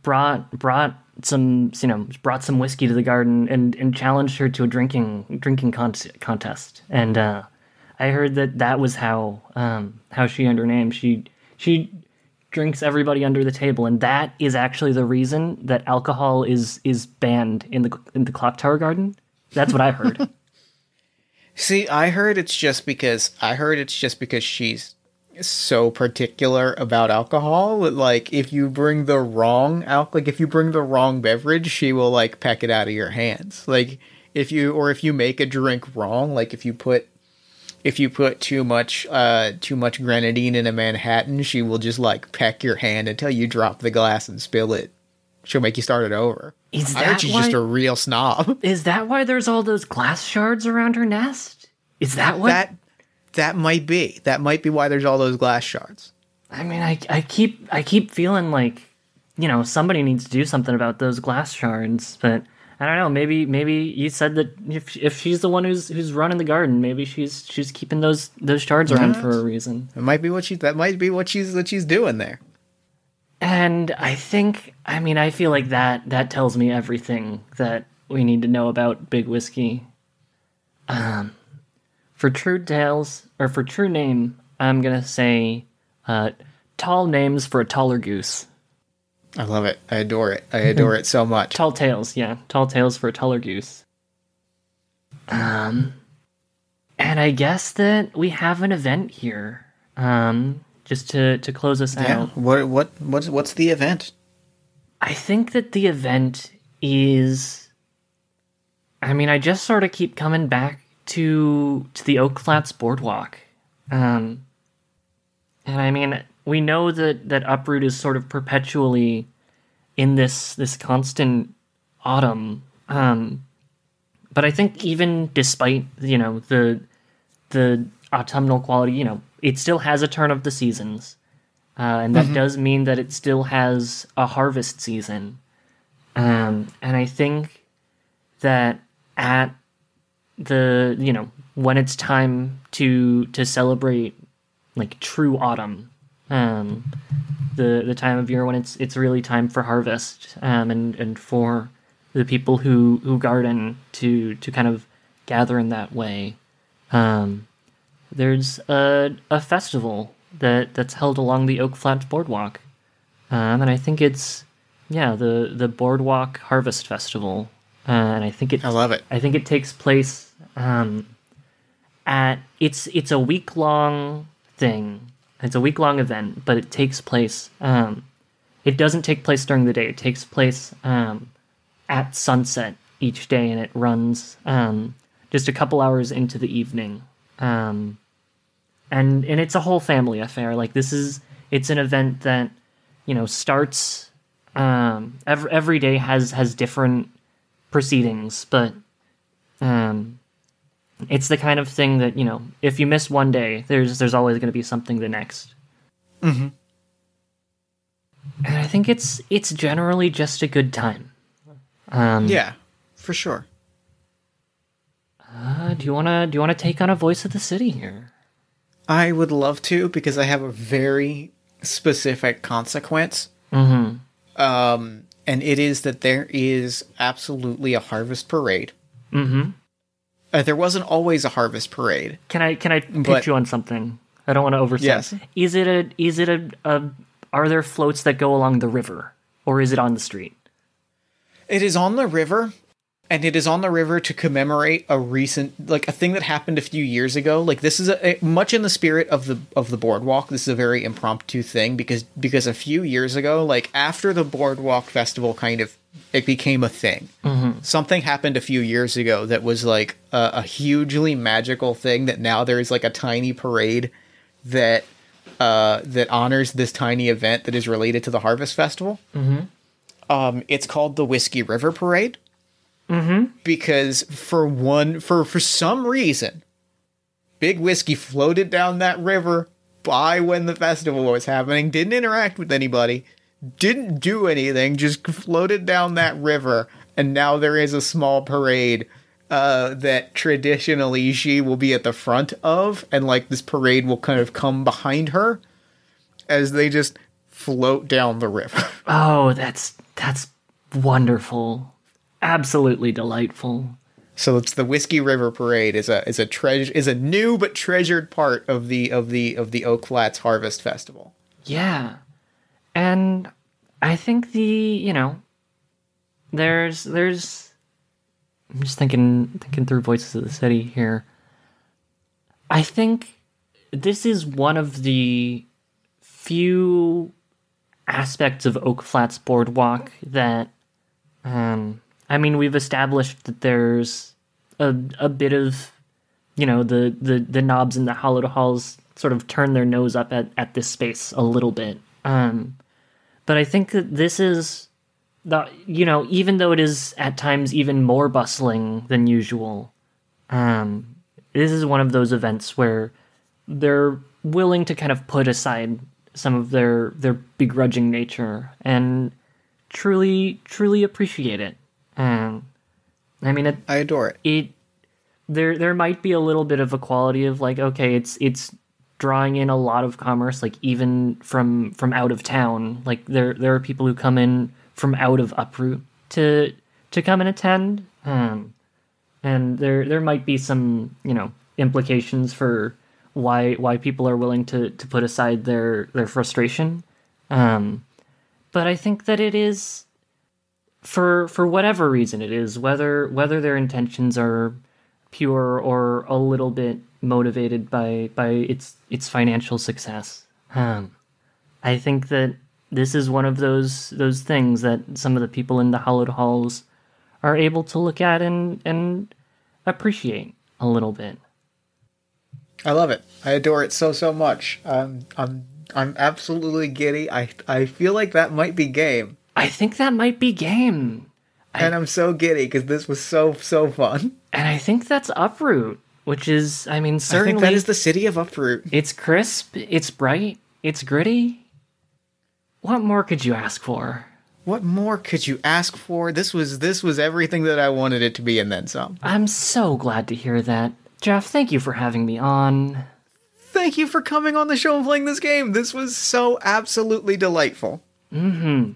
brought brought some you know brought some whiskey to the garden and and challenged her to a drinking drinking con- contest. And uh I heard that that was how um how she earned her name. She she drinks everybody under the table. And that is actually the reason that alcohol is is banned in the in the clock tower garden. That's what i heard. See, I heard it's just because I heard it's just because she's so particular about alcohol. that, Like, if you bring the wrong alcohol, like if you bring the wrong beverage, she will like peck it out of your hands. Like, if you or if you make a drink wrong, like if you put if you put too much uh too much grenadine in a Manhattan, she will just like peck your hand until you drop the glass and spill it. She'll make you start it over. Is I heard that she's why- just a real snob. is that why there's all those glass shards around her nest is that what that that might be. That might be why there's all those glass shards. i mean i i keep i keep feeling like you know somebody needs to do something about those glass shards but i don't know maybe maybe you said that if if she's the one who's who's running the garden maybe she's she's keeping those those shards around for a reason It might be what she that might be what she's what she's doing there. And I think, I mean, I feel like that that tells me everything that we need to know about Big Whiskey. Um, for true tales or for true name, I'm gonna say, uh, tall names for a taller goose. I love it. I adore it. I adore it so much. Tall tales, yeah. Tall tales for a taller goose. Um, and I guess that we have an event here. Um, just to to close us Yeah. out. What what what's what's the event? I think that the event is. I mean, I just sort of keep coming back to to the Oak Flats Boardwalk, um, and I mean, we know that that Uproot is sort of perpetually in this this constant autumn, um, but I think even despite you know the the autumnal quality, you know, it still has a turn of the seasons. Uh, and that does mean that it still has a harvest season. Um, and I think that at the you know when it's time to to celebrate like true autumn, um, the the time of year when it's it's really time for harvest, um, and and for the people who who garden to to kind of gather in that way. Um, there's a a festival that that's held along the Oak Flats Boardwalk, um, and I think it's yeah the the Boardwalk Harvest Festival, uh, and I think it I love it. I think it takes place um, at it's it's a week long thing. It's a week long event, but it takes place. Um, it doesn't take place during the day. It takes place um, at sunset each day, and it runs um, just a couple hours into the evening. Um, and and it's a whole family affair. Like this is it's an event that you know starts um, every every day has has different proceedings, but um, it's the kind of thing that you know if you miss one day, there's there's always going to be something the next. Mm-hmm. And I think it's it's generally just a good time. Um, Yeah, for sure. uh, do you wanna do you wanna take on a voice of the city here? I would love to because I have a very specific consequence. Mm-hmm. Um, and it is that there is absolutely a harvest parade. Mm-hmm. Uh, there wasn't always a harvest parade. Can I can I pitch But- you on something? I don't want to overstep. Yes. Is it a is it a, a are there floats that go along the river or is it on the street? It is on the river, and it is on the river to commemorate a recent, like a thing that happened a few years ago. Like this is a, a- much in the spirit of the of the boardwalk. This is a very impromptu thing because because a few years ago, like after the boardwalk festival, kind of it became a thing. Something happened a few years ago that was like a, a hugely magical thing. That now there is like a tiny parade that uh, that honors this tiny event that is related to the harvest festival. Um, it's called the Whiskey River Parade. Mm-hmm. Because for one, for for some reason, Big Whiskey floated down that river by when the festival was happening. Didn't interact with anybody. Didn't do anything. Just floated down that river, and now there is a small parade uh, that traditionally she will be at the front of, and like this parade will kind of come behind her as they just float down the river. Oh, that's that's wonderful. Absolutely delightful. So it's the Whiskey River Parade is a is a treasure is a new but treasured part of the of the of the Oak Flats Harvest Festival. Yeah. And I think the, you know, there's there's I'm just thinking thinking through voices of the city here. I think this is one of the few aspects of Oak Flats Boardwalk that um I mean we've established that there's a a bit of you know the the the knobs and the hollowed halls sort of turn their nose up at at this space a little bit um but i think that this is the you know even though it is at times even more bustling than usual um this is one of those events where they're willing to kind of put aside some of their their begrudging nature and truly truly appreciate it um i mean it I adore it. it there there might be a little bit of a quality of like okay it's it's drawing in a lot of commerce like even from from out of town. Like there there are people who come in from out of uproot to to come and attend. Um and there there might be some you know implications for why why people are willing to to put aside their their frustration. Um but I think that it is for for whatever reason it is, whether whether their intentions are pure or a little bit motivated by by its its financial success. Um, I think that this is one of those those things that some of the people in the hallowed halls are able to look at and and appreciate a little bit. I love it. I adore it so so much. Um, I'm I'm absolutely giddy. I I feel like that might be game, I think that might be game. and I'm so giddy because this was so so fun. And I think that's Uproot, which is, I mean, I certainly think that is the city of Uproot. it's crisp, it's bright, it's gritty. What more could you ask for? What more could you ask for? This was this was everything that I wanted it to be, and then some. I'm so glad to hear that. Jeff, thank you for having me on. Thank you for coming on the show and playing this game. This was so absolutely delightful. Mm-hmm.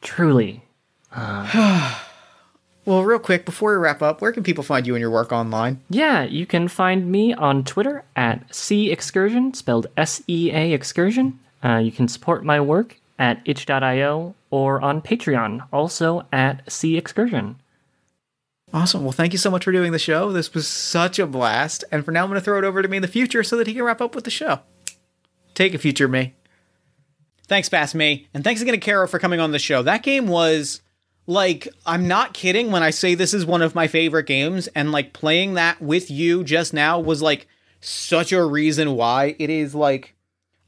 Truly. Well, real quick before we wrap up, where can people find you and your work online? Yeah, you can find me on Twitter at Sea Excursion, spelled S E A Excursion. Uh, you can support my work at itch.io or on Patreon, also at Sea Excursion. Awesome. Well, thank you so much for doing the show. This was such a blast. And for now, I'm going to throw it over to me in the future so that he can wrap up with the show. Take a future me. Thanks, Bass Me. And thanks again to Caro for coming on the show. That game was like, I'm not kidding when I say this is one of my favorite games. And like playing that with you just now was like such a reason why it is like,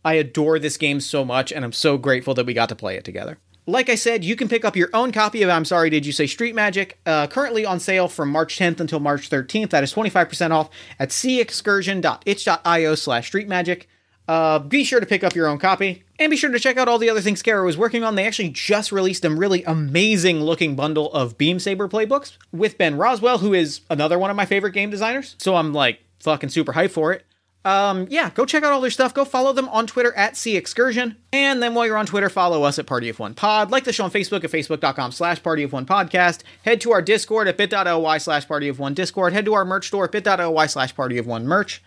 I adore this game so much. And I'm so grateful that we got to play it together. Like I said, you can pick up your own copy of I'm Sorry Did You Say Street Magic, uh, currently on sale from March 10th until March 13th. That is 25% off at seaexcursion.itch.io slash streetmagic. Uh, be sure to pick up your own copy, and be sure to check out all the other things Caro was working on. They actually just released a really amazing looking bundle of Beam Saber playbooks with Ben Roswell, who is another one of my favorite game designers. So I'm like fucking super hyped for it. Um, yeah, go check out all their stuff. Go follow them on Twitter at Sea Excursion. And then while you're on Twitter, follow us at Party of One Pod. Like the show on Facebook at facebook.com slash Party of One Podcast. Head to our Discord at bit.ly slash Party of One Discord. Head to our merch store at bit.ly slash Party of One Merch.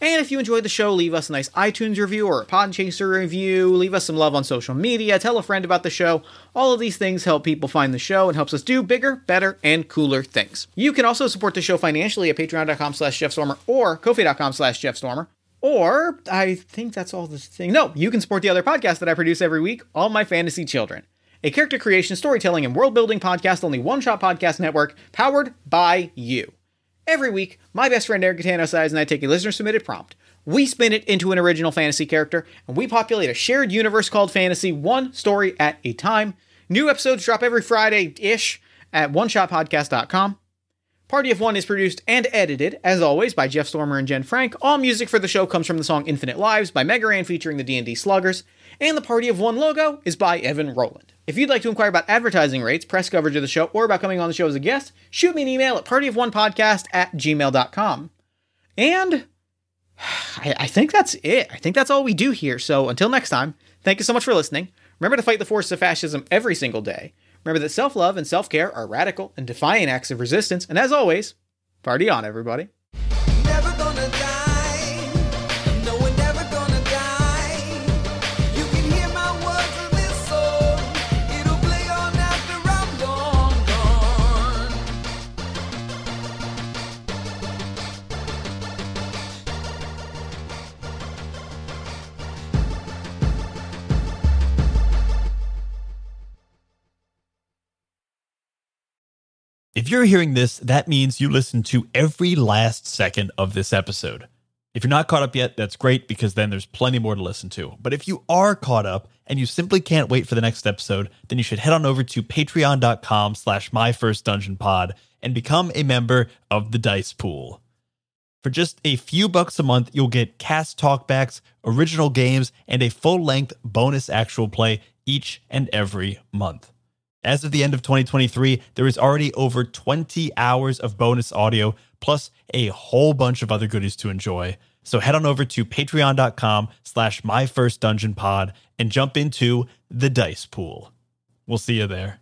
And if you enjoyed the show, leave us a nice iTunes review or a Podchaser review. Leave us some love on social media. Tell a friend about the show. All of these things help people find the show and helps us do bigger, better, and cooler things. You can also support the show financially at patreon.com slash jeffstormer or kofi.com slash jeffstormer. Or, I think that's all the thing. No, you can support the other podcast that I produce every week, All My Fantasy Children. A character creation, storytelling, and world building podcast on the One Shot Podcast Network, powered by you. Every week, my best friend Eric Catano Size and I take a listener submitted prompt. We spin it into an original fantasy character, and we populate a shared universe called fantasy, one story at a time. New episodes drop every Friday ish at oneshotpodcast.com. Party of One is produced and edited, as always, by Jeff Stormer and Jen Frank. All music for the show comes from the song Infinite Lives by Mega Ran featuring the D&D Sluggers. And the Party of One logo is by Evan Rowland. If you'd like to inquire about advertising rates, press coverage of the show, or about coming on the show as a guest, shoot me an email at partyofonepodcast at gmail.com. And I, I think that's it. I think that's all we do here. So until next time, thank you so much for listening. Remember to fight the forces of fascism every single day. Remember that self love and self care are radical and defiant acts of resistance. And as always, party on, everybody. If you're hearing this, that means you listened to every last second of this episode. If you're not caught up yet, that's great because then there's plenty more to listen to. But if you are caught up and you simply can't wait for the next episode, then you should head on over to patreon.com slash my first dungeon pod and become a member of the Dice Pool. For just a few bucks a month, you'll get cast talkbacks, original games, and a full length bonus actual play each and every month. As of the end of 2023, there is already over 20 hours of bonus audio, plus a whole bunch of other goodies to enjoy. So head on over to patreon.com slash my first dungeon pod and jump into the dice pool. We'll see you there.